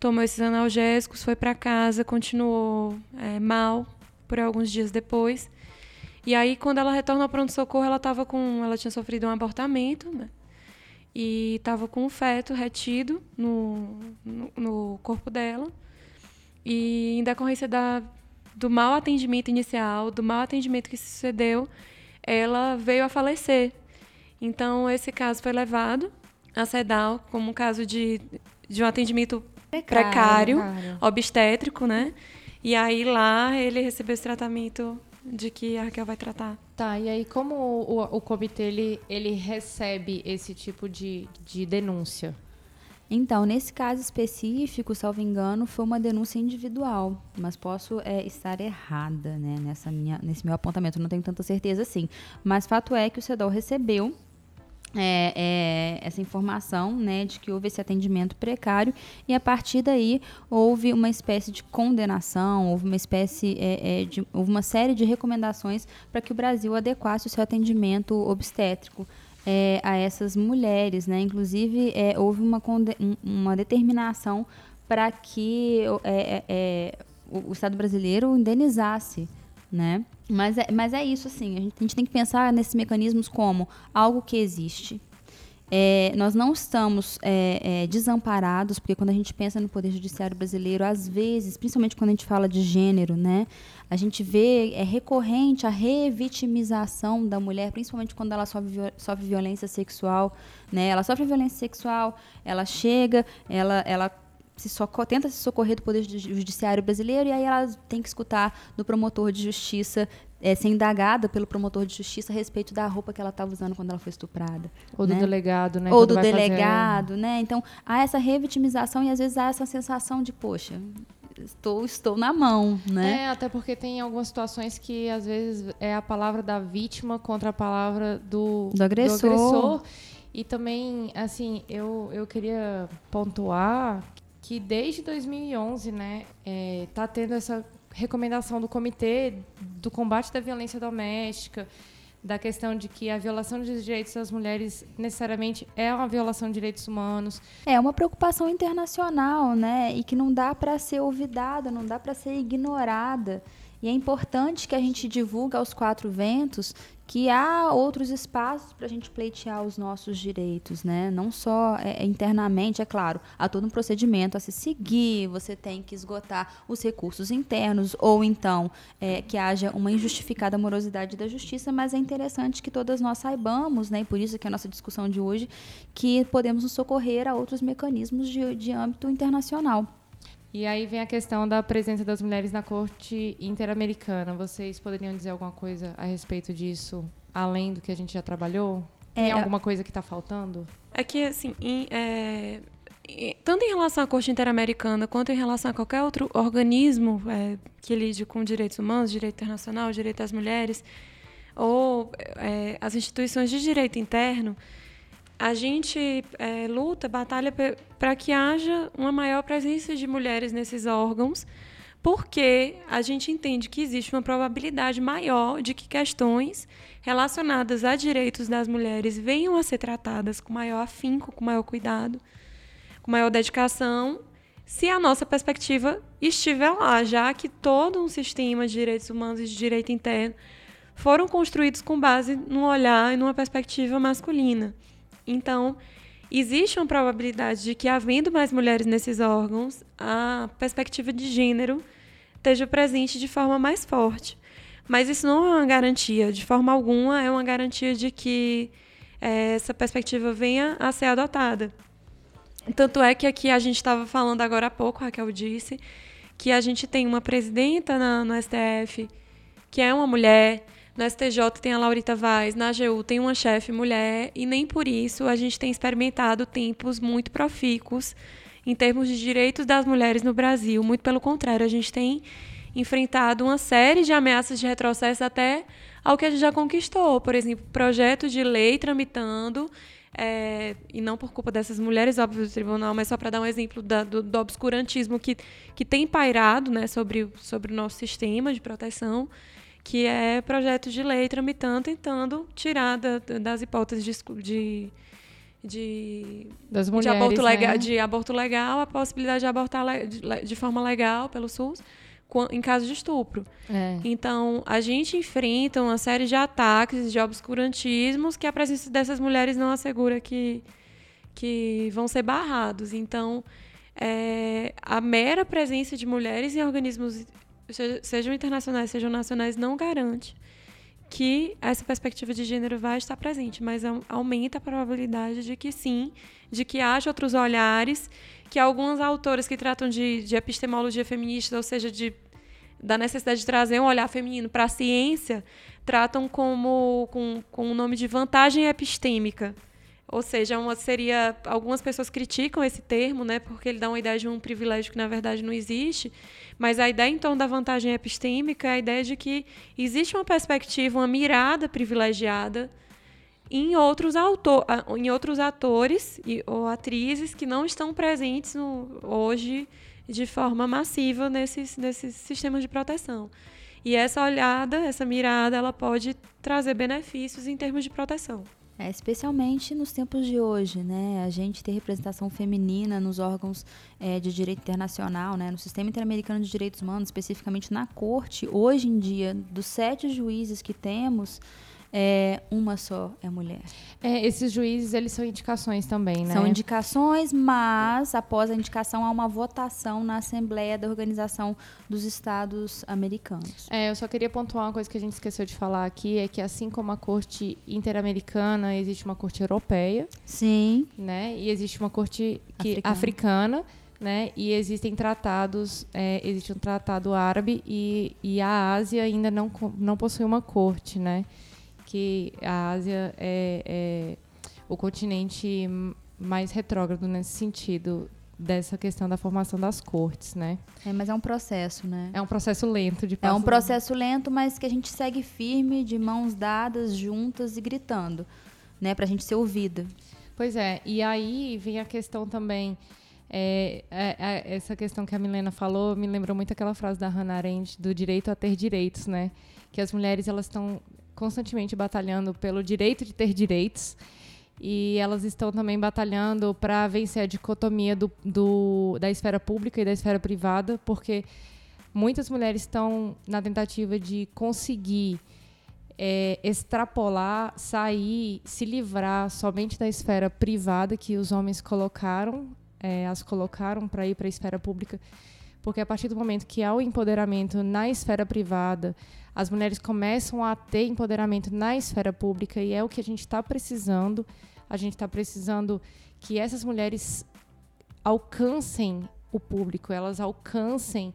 tomou esses analgésicos, foi para casa, continuou é, mal por alguns dias depois. E aí, quando ela retorna ao pronto-socorro, ela tava com. Ela tinha sofrido um abortamento, né? E estava com um feto retido no, no, no, corpo dela. E em decorrência da, do mau atendimento inicial, do mau atendimento que sucedeu, ela veio a falecer. Então, esse caso foi levado a CEDAL como um caso de, de um atendimento precário, precário, obstétrico, né? E aí lá ele recebeu esse tratamento de que a Raquel vai tratar. Tá, e aí como o, o comitê ele, ele recebe esse tipo de, de denúncia? Então, nesse caso específico, salvo engano, foi uma denúncia individual, mas posso é, estar errada né, nessa minha, nesse meu apontamento, não tenho tanta certeza assim. Mas fato é que o CEDOL recebeu é, é, essa informação né, de que houve esse atendimento precário e a partir daí houve uma espécie de condenação, houve uma espécie é, é de houve uma série de recomendações para que o Brasil adequasse o seu atendimento obstétrico é, a essas mulheres, né? Inclusive é, houve uma, uma determinação para que o, o Estado brasileiro indenizasse né? Mas é, mas é isso, assim, a gente, a gente tem que pensar nesses mecanismos como algo que existe, é, nós não estamos é, é, desamparados, porque quando a gente pensa no Poder Judiciário brasileiro, às vezes, principalmente quando a gente fala de gênero, né, a gente vê é recorrente a revitimização da mulher, principalmente quando ela sofre, sofre violência sexual. Né, ela sofre violência sexual, ela chega, ela, ela se socorre, tenta se socorrer do Poder Judiciário brasileiro e aí ela tem que escutar do promotor de justiça é, ser indagada pelo promotor de justiça a respeito da roupa que ela estava usando quando ela foi estuprada. Ou do né? delegado, né? Ou quando do vai fazer- delegado, né? Então, há essa revitimização e às vezes há essa sensação de, poxa, estou, estou na mão, né? É, até porque tem algumas situações que às vezes é a palavra da vítima contra a palavra do, Do agressor. agressor. E também, assim, eu, eu queria pontuar que desde 2011, né, é, tá tendo essa recomendação do Comitê do Combate da Violência Doméstica, da questão de que a violação dos direitos das mulheres necessariamente é uma violação de direitos humanos. É uma preocupação internacional, né? E que não dá para ser olvidada, não dá para ser ignorada. E é importante que a gente divulgue aos quatro ventos que há outros espaços para a gente pleitear os nossos direitos, né? Não só é, internamente, é claro, há todo um procedimento a se seguir, você tem que esgotar os recursos internos, ou então é, que haja uma injustificada morosidade da justiça, mas é interessante que todas nós saibamos, né? E por isso que a nossa discussão de hoje, que podemos nos socorrer a outros mecanismos de, de âmbito internacional. E aí vem a questão da presença das mulheres na Corte Interamericana. Vocês poderiam dizer alguma coisa a respeito disso, além do que a gente já trabalhou? Tem É, alguma coisa que está faltando? É que, assim, em, é, tanto em relação à Corte Interamericana quanto em relação a qualquer outro organismo é, que lide com direitos humanos, direito internacional, direito das mulheres, ou é, as instituições de direito interno, a gente é, luta, batalha para que haja uma maior presença de mulheres nesses órgãos, porque a gente entende que existe uma probabilidade maior de que questões relacionadas a direitos das mulheres venham a ser tratadas com maior afinco, com maior cuidado, com maior dedicação, se a nossa perspectiva estiver lá, já que todo um sistema de direitos humanos e de direito interno foram construídos com base num olhar e numa perspectiva masculina. Então, existe uma probabilidade de que, havendo mais mulheres nesses órgãos, a perspectiva de gênero esteja presente de forma mais forte. Mas isso não é uma garantia, de forma alguma, é uma garantia de que eh, essa perspectiva venha a ser adotada. Tanto é que aqui a gente estava falando agora há pouco, Raquel disse, que a gente tem uma presidenta na- no STF que é uma mulher, no STJ tem a Laurita Vaz, na AGU tem uma chefe mulher, e nem por isso a gente tem experimentado tempos muito profícuos em termos de direitos das mulheres no Brasil. Muito pelo contrário, a gente tem enfrentado uma série de ameaças de retrocesso até ao que a gente já conquistou. Por exemplo, projeto de lei tramitando, é, e não por culpa dessas mulheres, óbvio, do tribunal, mas só para dar um exemplo da- do, do obscurantismo que, que tem pairado né, sobre, sobre o nosso sistema de proteção, que é projeto de lei tramitando, tentando tirar da- das hipóteses de, de, de Das de mulheres, aborto, né? legal, de aborto legal, a possibilidade de abortar de, de forma legal pelo SUS em caso de estupro. É. Então, a gente enfrenta uma série de ataques, de obscurantismos que a presença dessas mulheres não assegura que, que vão ser barrados. Então, é, a mera presença de mulheres em organismos, sejam internacionais, sejam nacionais, não garante que essa perspectiva de gênero vai estar presente, mas au- aumenta a probabilidade de que sim, de que haja outros olhares, que algumas autoras que tratam de, de epistemologia feminista, ou seja, de, da necessidade de trazer um olhar feminino para a ciência, tratam como com, com o nome de vantagem epistêmica. Ou seja, uma, seria algumas pessoas criticam esse termo, né, porque ele dá uma ideia de um privilégio que na verdade não existe, mas a ideia torno da vantagem epistêmica é a ideia de que existe uma perspectiva, uma mirada privilegiada em outros, autor, em outros atores e, ou atrizes que não estão presentes no, hoje de forma massiva nesses, nesses sistemas de proteção. E essa olhada, essa mirada, ela pode trazer benefícios em termos de proteção. É, especialmente nos tempos de hoje, né? A gente ter representação feminina nos órgãos é, de direito internacional, né? No sistema interamericano de direitos humanos, especificamente na corte, hoje em dia, dos sete juízes que temos, é, uma só é mulher. É, esses juízes, eles são indicações também, né? São indicações, mas após a indicação há uma votação na Assembleia da Organização dos Estados Americanos. É, eu só queria pontuar uma coisa que a gente esqueceu de falar aqui, é que assim como a corte interamericana, existe uma corte europeia, Sim, né? E existe uma corte que- Africana. africana. né? E existem tratados, é, existe um tratado árabe e, e a Ásia ainda não, não possui uma corte, né? Que a Ásia é, é o continente mais retrógrado nesse sentido dessa questão da formação das cortes, né? É, mas é um processo, né? É um processo lento de É um processo lento, mas que a gente segue firme, de mãos dadas, juntas e gritando, né? Pra gente ser ouvida. Pois é, e aí vem a questão também é, é, é, essa questão que a Milena falou me lembrou muito aquela frase da Hannah Arendt do direito a ter direitos, né? Que as mulheres elas estão constantemente batalhando pelo direito de ter direitos. E elas estão também batalhando para vencer a dicotomia do, do, da esfera pública e da esfera privada, porque muitas mulheres estão na tentativa de conseguir é, extrapolar, sair, se livrar somente da esfera privada que os homens colocaram é, as colocaram para ir para a esfera pública, porque a partir do momento que há o empoderamento na esfera privada, as mulheres começam a ter empoderamento na esfera pública e é o que a gente está precisando. A gente está precisando que essas mulheres alcancem o público, elas alcancem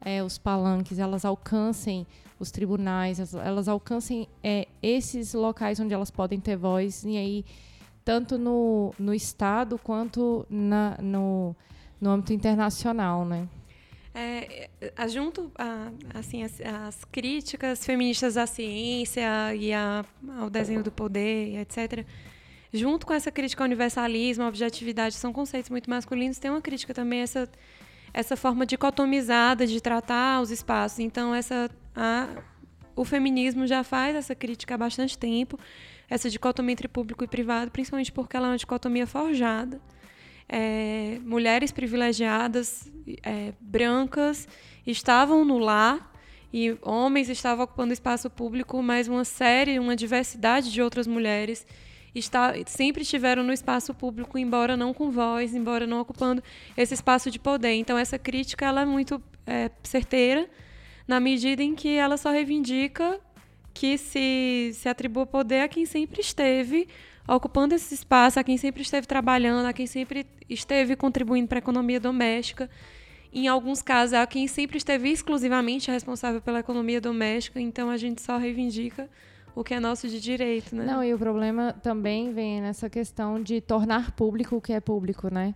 é, os palanques, elas alcancem os tribunais, elas, elas alcancem é, esses locais onde elas podem ter voz e aí tanto no, no Estado quanto na, no, no âmbito internacional, né? É, é junto a, assim, as, as, críticas feministas à ciência e a, ao desenho do poder, etc., junto com essa crítica ao universalismo, à objetividade, são conceitos muito masculinos, tem uma crítica também a essa, essa forma dicotomizada de tratar os espaços. Então, essa, a, o feminismo já faz essa crítica há bastante tempo essa dicotomia entre público e privado, principalmente porque ela é uma dicotomia forjada. É, mulheres privilegiadas, é, brancas, estavam no lar e homens estavam ocupando espaço público, mas uma série, uma diversidade de outras mulheres está, sempre estiveram no espaço público, embora não com voz, embora não ocupando esse espaço de poder. Então, essa crítica ela é muito é, certeira, na medida em que ela só reivindica que se, se atribua poder a quem sempre esteve ocupando esse espaço, a quem sempre esteve trabalhando, a quem sempre esteve contribuindo para a economia doméstica. Em alguns casos, a quem sempre esteve exclusivamente responsável pela economia doméstica. Então, a gente só reivindica o que é nosso de direito, né? Não, e o problema também vem nessa questão de tornar público o que é público, né?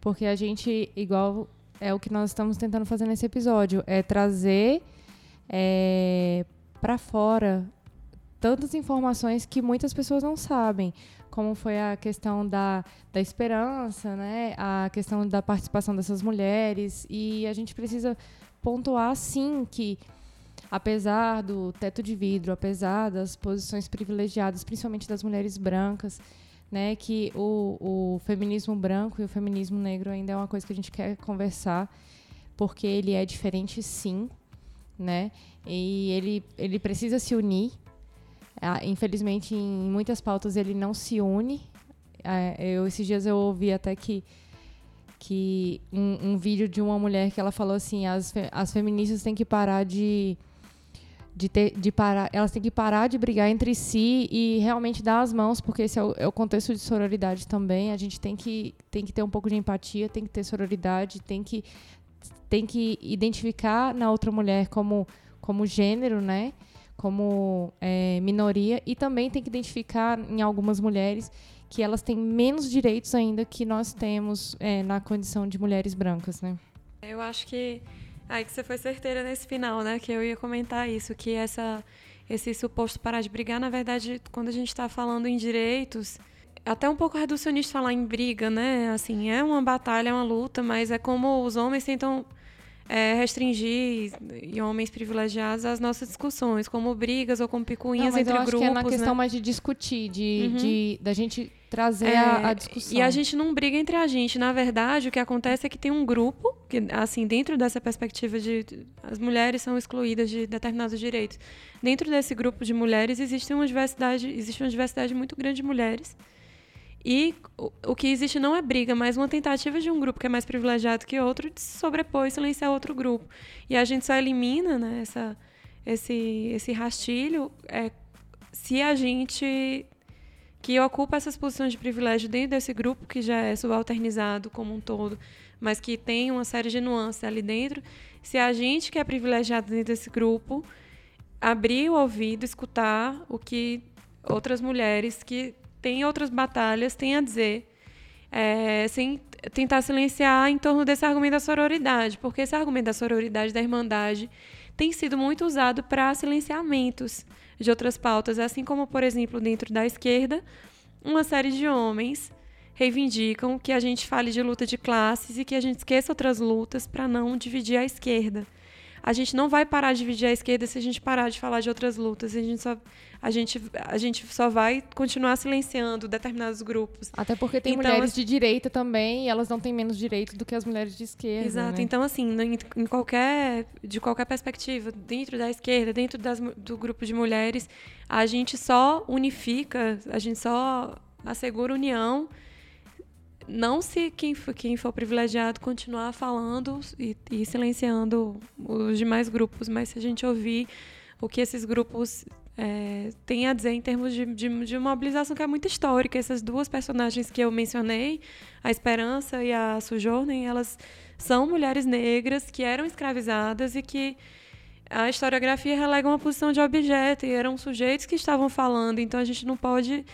Porque a gente, igual é o que nós estamos tentando fazer nesse episódio, é trazer é, para fora tantas informações que muitas pessoas não sabem, como foi a questão da, da esperança, né? a questão da participação dessas mulheres. E a gente precisa pontuar, sim, que apesar do teto de vidro, apesar das posições privilegiadas, principalmente das mulheres brancas, né, que o, o feminismo branco e o feminismo negro ainda é uma coisa que a gente quer conversar, porque ele é diferente, sim, né? E ele, ele precisa se unir. Ah, infelizmente, em muitas pautas ele não se une. Ah, eu, esses dias eu ouvi até que, que um, um, vídeo de uma mulher que ela falou assim, as, as feministas têm que parar de de, ter, de parar, elas têm que parar de brigar entre si e realmente dar as mãos, porque esse é o, é o, contexto de sororidade também. A gente tem que, tem que ter um pouco de empatia, tem que ter sororidade, tem que tem que identificar na outra mulher como, como gênero, né? Como é, minoria, e também tem que identificar em algumas mulheres que elas têm menos direitos ainda que nós temos é, na condição de mulheres brancas, né? Eu acho que aí que você foi certeira nesse final, né? Que eu ia comentar isso, que essa esse suposto parar de brigar, na verdade, quando a gente está falando em direitos, até um pouco reducionista falar em briga, né? Assim, é uma batalha, é uma luta, mas é como os homens tentam é, restringir e homens privilegiados as nossas discussões, como brigas ou como picuinhas Não, entre eu acho grupos. Que é na questão né? mais de discutir, de, uhum. de da gente trazer é, a, a, discussão. E a gente não briga entre a gente. Na verdade, o que acontece é que tem um grupo que, assim, dentro dessa perspectiva de as mulheres são excluídas de determinados direitos. Dentro desse grupo de mulheres existe uma diversidade, existe uma diversidade muito grande de mulheres e o, que existe não é briga, mas uma tentativa de um grupo que é mais privilegiado que outro de se sobrepor e silenciar outro grupo. E a gente só elimina né, essa, esse, esse rastilho é, se a gente que ocupa essas posições de privilégio dentro desse grupo que já é subalternizado como um todo, mas que tem uma série de nuances ali dentro, se a gente que é privilegiado dentro desse grupo abrir o ouvido, escutar o que outras mulheres que têm outras batalhas têm a dizer, é, sem tentar silenciar em torno desse argumento da sororidade, porque esse argumento da sororidade, da irmandade, tem sido muito usado para silenciamentos de outras pautas, assim como, por exemplo, dentro da esquerda, uma série de homens reivindicam que a gente fale de luta de classes e que a gente esqueça outras lutas para não dividir a esquerda. A gente não vai parar de dividir a esquerda se a gente parar de falar de outras lutas. A gente só, a gente, a gente só vai continuar silenciando determinados grupos. Até porque tem então, mulheres de direita também e elas não têm menos direito do que as mulheres de esquerda. Exato. Né? Então, assim, em, qualquer, de qualquer perspectiva, dentro da esquerda, dentro das, do grupo de mulheres, a gente só unifica, a gente só assegura união não se quem for, quem for privilegiado continuar falando e, e, silenciando os demais grupos, mas se a gente ouvir o que esses grupos é, têm a dizer em termos de, de, de, mobilização que é muito histórica. Essas duas personagens que eu mencionei, a Esperança e a Sojourner, elas são mulheres negras que eram escravizadas e que a historiografia relega uma posição de objeto e eram sujeitos que estavam falando, então a gente não pode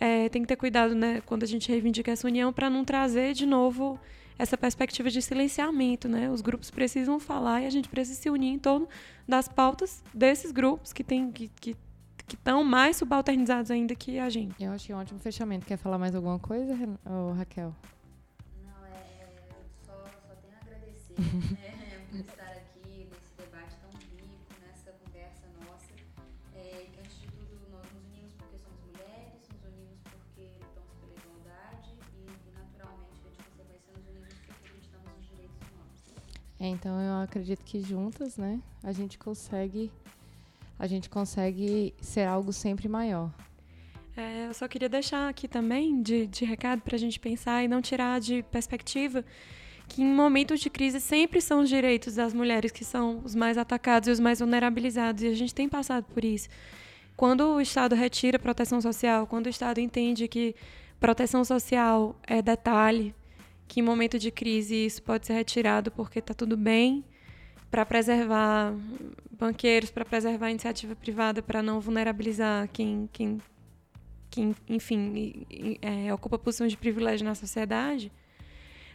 é, tem que ter cuidado né, quando a gente reivindica essa união para não trazer de novo essa perspectiva de silenciamento. Né? Os grupos precisam falar e a gente precisa se unir em torno das pautas desses grupos que têm que, que que estão mais subalternizados ainda que a gente. Eu achei um ótimo fechamento. Quer falar mais alguma coisa, Raquel? Não, é, só, só tenho a agradecer né, É, então eu acredito que juntas, né, a gente consegue a gente consegue ser algo sempre maior. É, eu só queria deixar aqui também de, de recado para a gente pensar e não tirar de perspectiva que em momentos de crise sempre são os direitos das mulheres que são os mais atacados e os mais vulnerabilizados, e a gente tem passado por isso. Quando o Estado retira proteção social, quando o Estado entende que proteção social é detalhe, que em momento de crise isso pode ser retirado porque está tudo bem, para preservar banqueiros, para preservar a iniciativa privada, para não vulnerabilizar quem, quem, quem enfim, é, ocupa posições de privilégio na sociedade.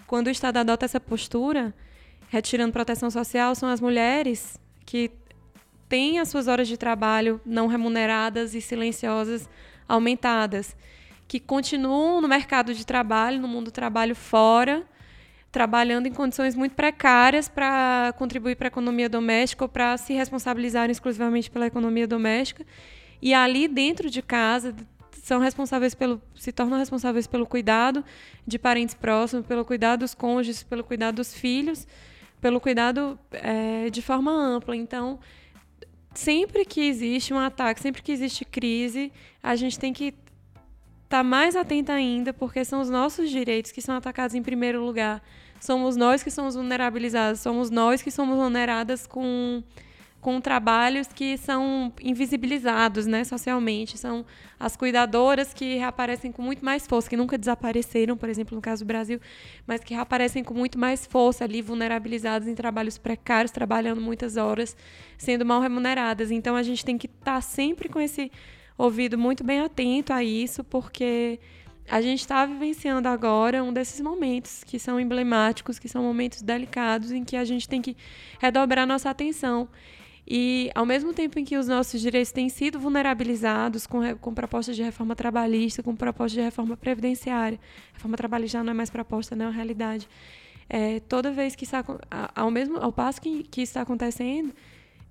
Quando o Estado adota essa postura, retirando proteção social, são as mulheres que têm as suas horas de trabalho não remuneradas e silenciosas aumentadas que continuam no mercado de trabalho, no mundo do trabalho fora, trabalhando em condições muito precárias para contribuir para a economia doméstica ou para se responsabilizarem exclusivamente pela economia doméstica. E ali dentro de casa são responsáveis pelo se tornam responsáveis pelo cuidado de parentes próximos, pelo cuidado dos cônjuges, pelo cuidado dos filhos, pelo cuidado é, de forma ampla. Então, sempre que existe um ataque, sempre que existe crise, a gente tem que estar tá mais atenta ainda, porque são os nossos direitos que são atacados em primeiro lugar. Somos nós que somos vulnerabilizados, somos nós que somos vulneradas com, com trabalhos que são invisibilizados né, socialmente. São as cuidadoras que reaparecem com muito mais força, que nunca desapareceram, por exemplo, no caso do Brasil, mas que reaparecem com muito mais força ali, vulnerabilizadas em trabalhos precários, trabalhando muitas horas, sendo mal remuneradas. Então a gente tem que estar tá sempre com esse ouvido muito bem atento a isso, porque a gente está vivenciando agora um desses momentos que são emblemáticos, que são momentos delicados, em que a gente tem que redobrar nossa atenção. E, ao mesmo tempo em que os nossos direitos têm sido vulnerabilizados com, com propostas de reforma trabalhista, com propostas de reforma previdenciária, reforma trabalhista não é mais proposta, não é uma realidade. É, toda vez que está, ao mesmo ao passo que, que está acontecendo,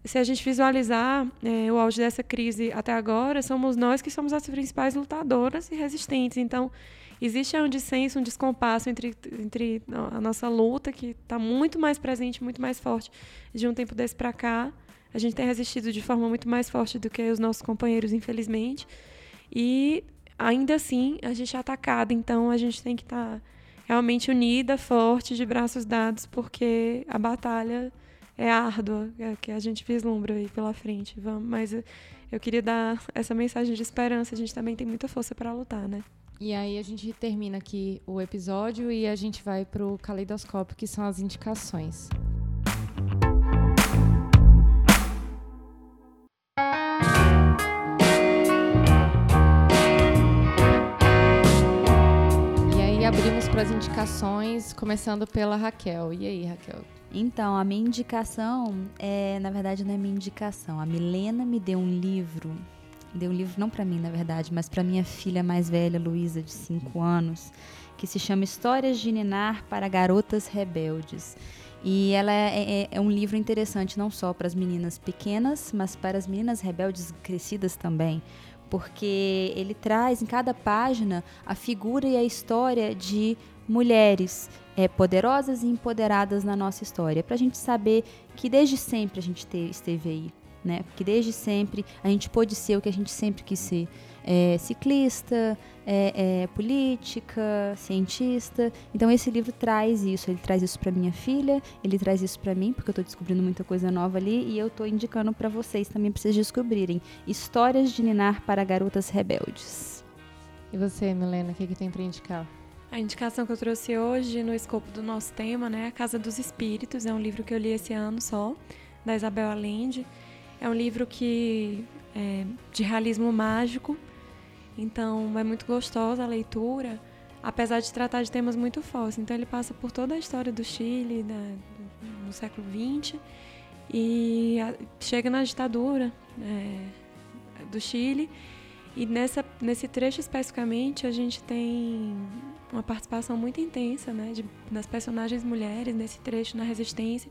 se a gente visualizar é, o auge dessa crise até agora, somos nós que somos as principais lutadoras e resistentes. Então, existe um dissenso, um descompasso entre, entre a nossa luta, que está muito mais presente, muito mais forte de um tempo desse para cá. A gente tem resistido de forma muito mais forte do que os nossos companheiros, infelizmente. E, ainda assim, a gente é atacada. Então, a gente tem que estar tá realmente unida, forte, de braços dados, porque a batalha é árdua, é, que a gente vislumbra aí pela frente. Vamos, mas eu, eu queria dar essa mensagem de esperança. A gente também tem muita força para lutar, né? E aí a gente termina aqui o episódio e a gente vai para o caleidoscópio, que são as indicações. E aí abrimos para as indicações, começando pela Raquel. E aí, Raquel? Então, a minha indicação é, na verdade, não é minha indicação. A Milena me deu um livro deu um livro não para mim, na verdade, mas para minha filha mais velha, Luísa, de 5 anos, que se chama Histórias de Ninar para Garotas Rebeldes. E ela é, é, é um livro interessante não só para as meninas pequenas, mas para as meninas rebeldes crescidas também, porque ele traz em cada página a figura e a história de mulheres é, poderosas e empoderadas na nossa história, para a gente saber que desde sempre a gente te, esteve aí, né? Porque desde sempre a gente pôde ser o que a gente sempre quis ser. É, ciclista, é, é, política, cientista. Então esse livro traz isso. Ele traz isso para minha filha, ele traz isso para mim, porque eu estou descobrindo muita coisa nova ali e eu estou indicando para vocês também para vocês descobrirem histórias de Ninar para garotas rebeldes. E você, Milena, o que, que tem para indicar? A indicação que eu trouxe hoje no escopo do nosso tema, né, A Casa dos Espíritos, é um livro que eu li esse ano só, da Isabel Allende. É um livro que é de realismo mágico, então é muito gostosa a leitura, apesar de tratar de temas muito fortes. Então ele passa por toda a história do Chile da, no século XX e chega na ditadura é, do Chile. E nessa, nesse trecho especificamente a gente tem uma participação muito intensa né, de, das personagens mulheres nesse trecho na resistência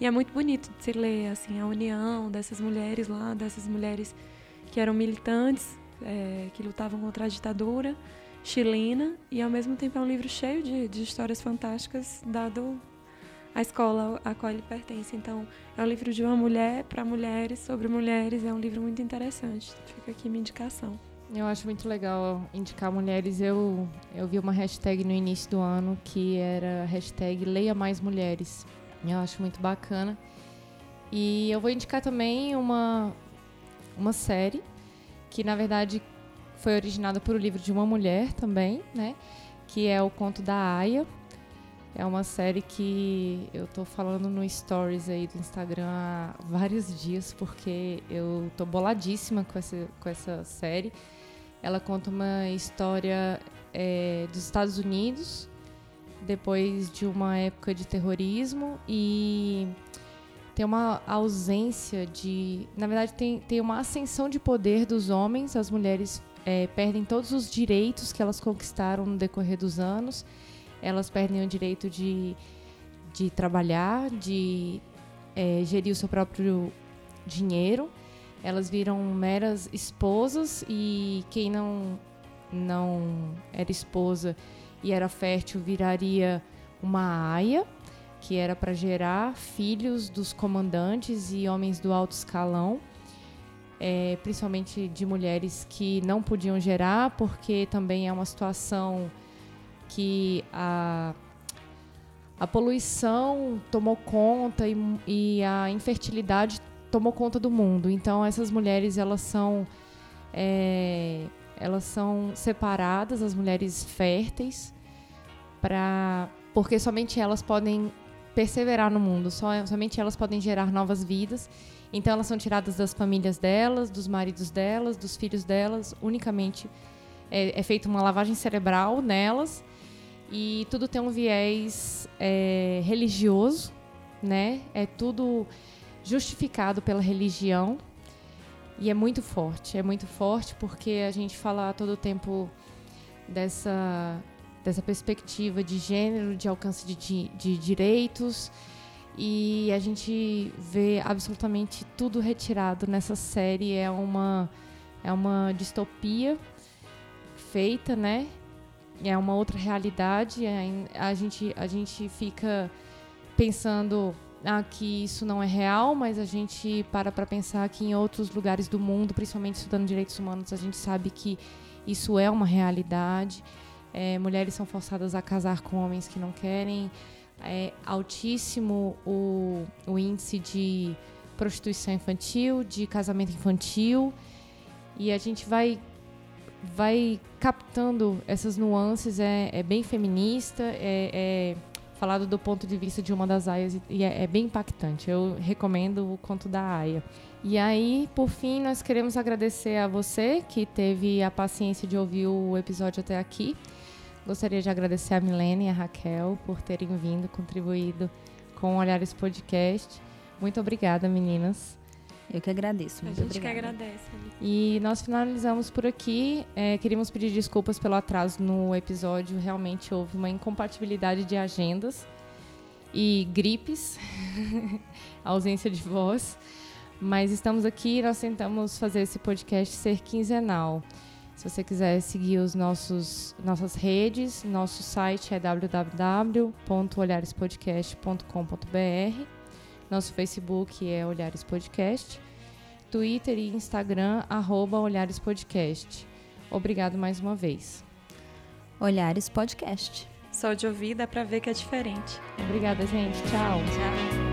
e é muito bonito de se ler assim a união dessas mulheres lá, dessas mulheres que eram militantes, é, que lutavam contra a ditadura chilena e ao mesmo tempo é um livro cheio de, de histórias fantásticas dado a escola a qual ele pertence. Então, é um livro de uma mulher para mulheres, sobre mulheres, é um livro muito interessante. Fica aqui minha indicação. Eu acho muito legal indicar mulheres. Eu, eu vi uma hashtag no início do ano que era hashtag Leia Mais Mulheres. Eu acho muito bacana. E eu vou indicar também uma, uma série que, na verdade, foi originada por um livro de uma mulher também, né? Que é o Conto da Aya. É uma série que eu tô falando no stories aí do Instagram há vários dias, porque eu tô boladíssima com essa, com essa série. Ela conta uma história é, dos Estados Unidos, depois de uma época de terrorismo e tem uma ausência de. Na verdade, tem, tem uma ascensão de poder dos homens, as mulheres é, perdem todos os direitos que elas conquistaram no decorrer dos anos, elas perdem o direito de, de trabalhar, de é, gerir o seu próprio dinheiro, elas viram meras esposas e quem não, não era esposa e era fértil viraria uma aia, que era para gerar filhos dos comandantes e homens do alto escalão, é, principalmente de mulheres que não podiam gerar, porque também é uma situação que a, a poluição tomou conta e, e a infertilidade tomou conta do mundo. Então essas mulheres elas são é, elas são separadas, as mulheres férteis, para porque somente elas podem perseverar no mundo, só, somente elas podem gerar novas vidas. Então elas são tiradas das famílias delas, dos maridos delas, dos filhos delas, unicamente é, é feita uma lavagem cerebral nelas e tudo tem um viés é, religioso, né? É tudo justificado pela religião e é muito forte, é muito forte porque a gente fala todo o tempo dessa, dessa perspectiva de gênero, de alcance de, de direitos, e a gente vê absolutamente tudo retirado nessa série. É uma, é uma distopia feita, né? É uma outra realidade. A gente, a gente fica pensando ah, que isso não é real, mas a gente para para pensar que em outros lugares do mundo, principalmente estudando direitos humanos, a gente sabe que isso é uma realidade. É, mulheres são forçadas a casar com homens que não querem, É altíssimo o, o índice de prostituição infantil, de casamento infantil. E a gente vai vai captando essas nuances, é, é bem feminista, é, é, falado do ponto de vista de uma das aias e é, é, bem impactante. Eu recomendo o conto da aia. E aí, por fim, nós queremos agradecer a você que teve a paciência de ouvir o episódio até aqui. Gostaria de agradecer a Milene e a Raquel por terem vindo, contribuído com o Olhares Podcast. Muito obrigada, meninas. Eu que agradeço. Muito a gente obrigada. que agradece. E nós finalizamos por aqui. É, queríamos pedir desculpas pelo atraso no episódio. Realmente houve uma incompatibilidade de agendas e gripes, ausência de voz. Mas estamos aqui e nós tentamos fazer esse podcast ser quinzenal. Se você quiser seguir os nossos nossas redes, nosso site é www.olharespodcast.com.br. Nosso Facebook é Olhares Podcast. Twitter e Instagram, arroba Olhares Podcast. Obrigado mais uma vez. Olhares Podcast. Só de ouvir dá pra ver que é diferente. Obrigada, gente. Tchau. Tchau.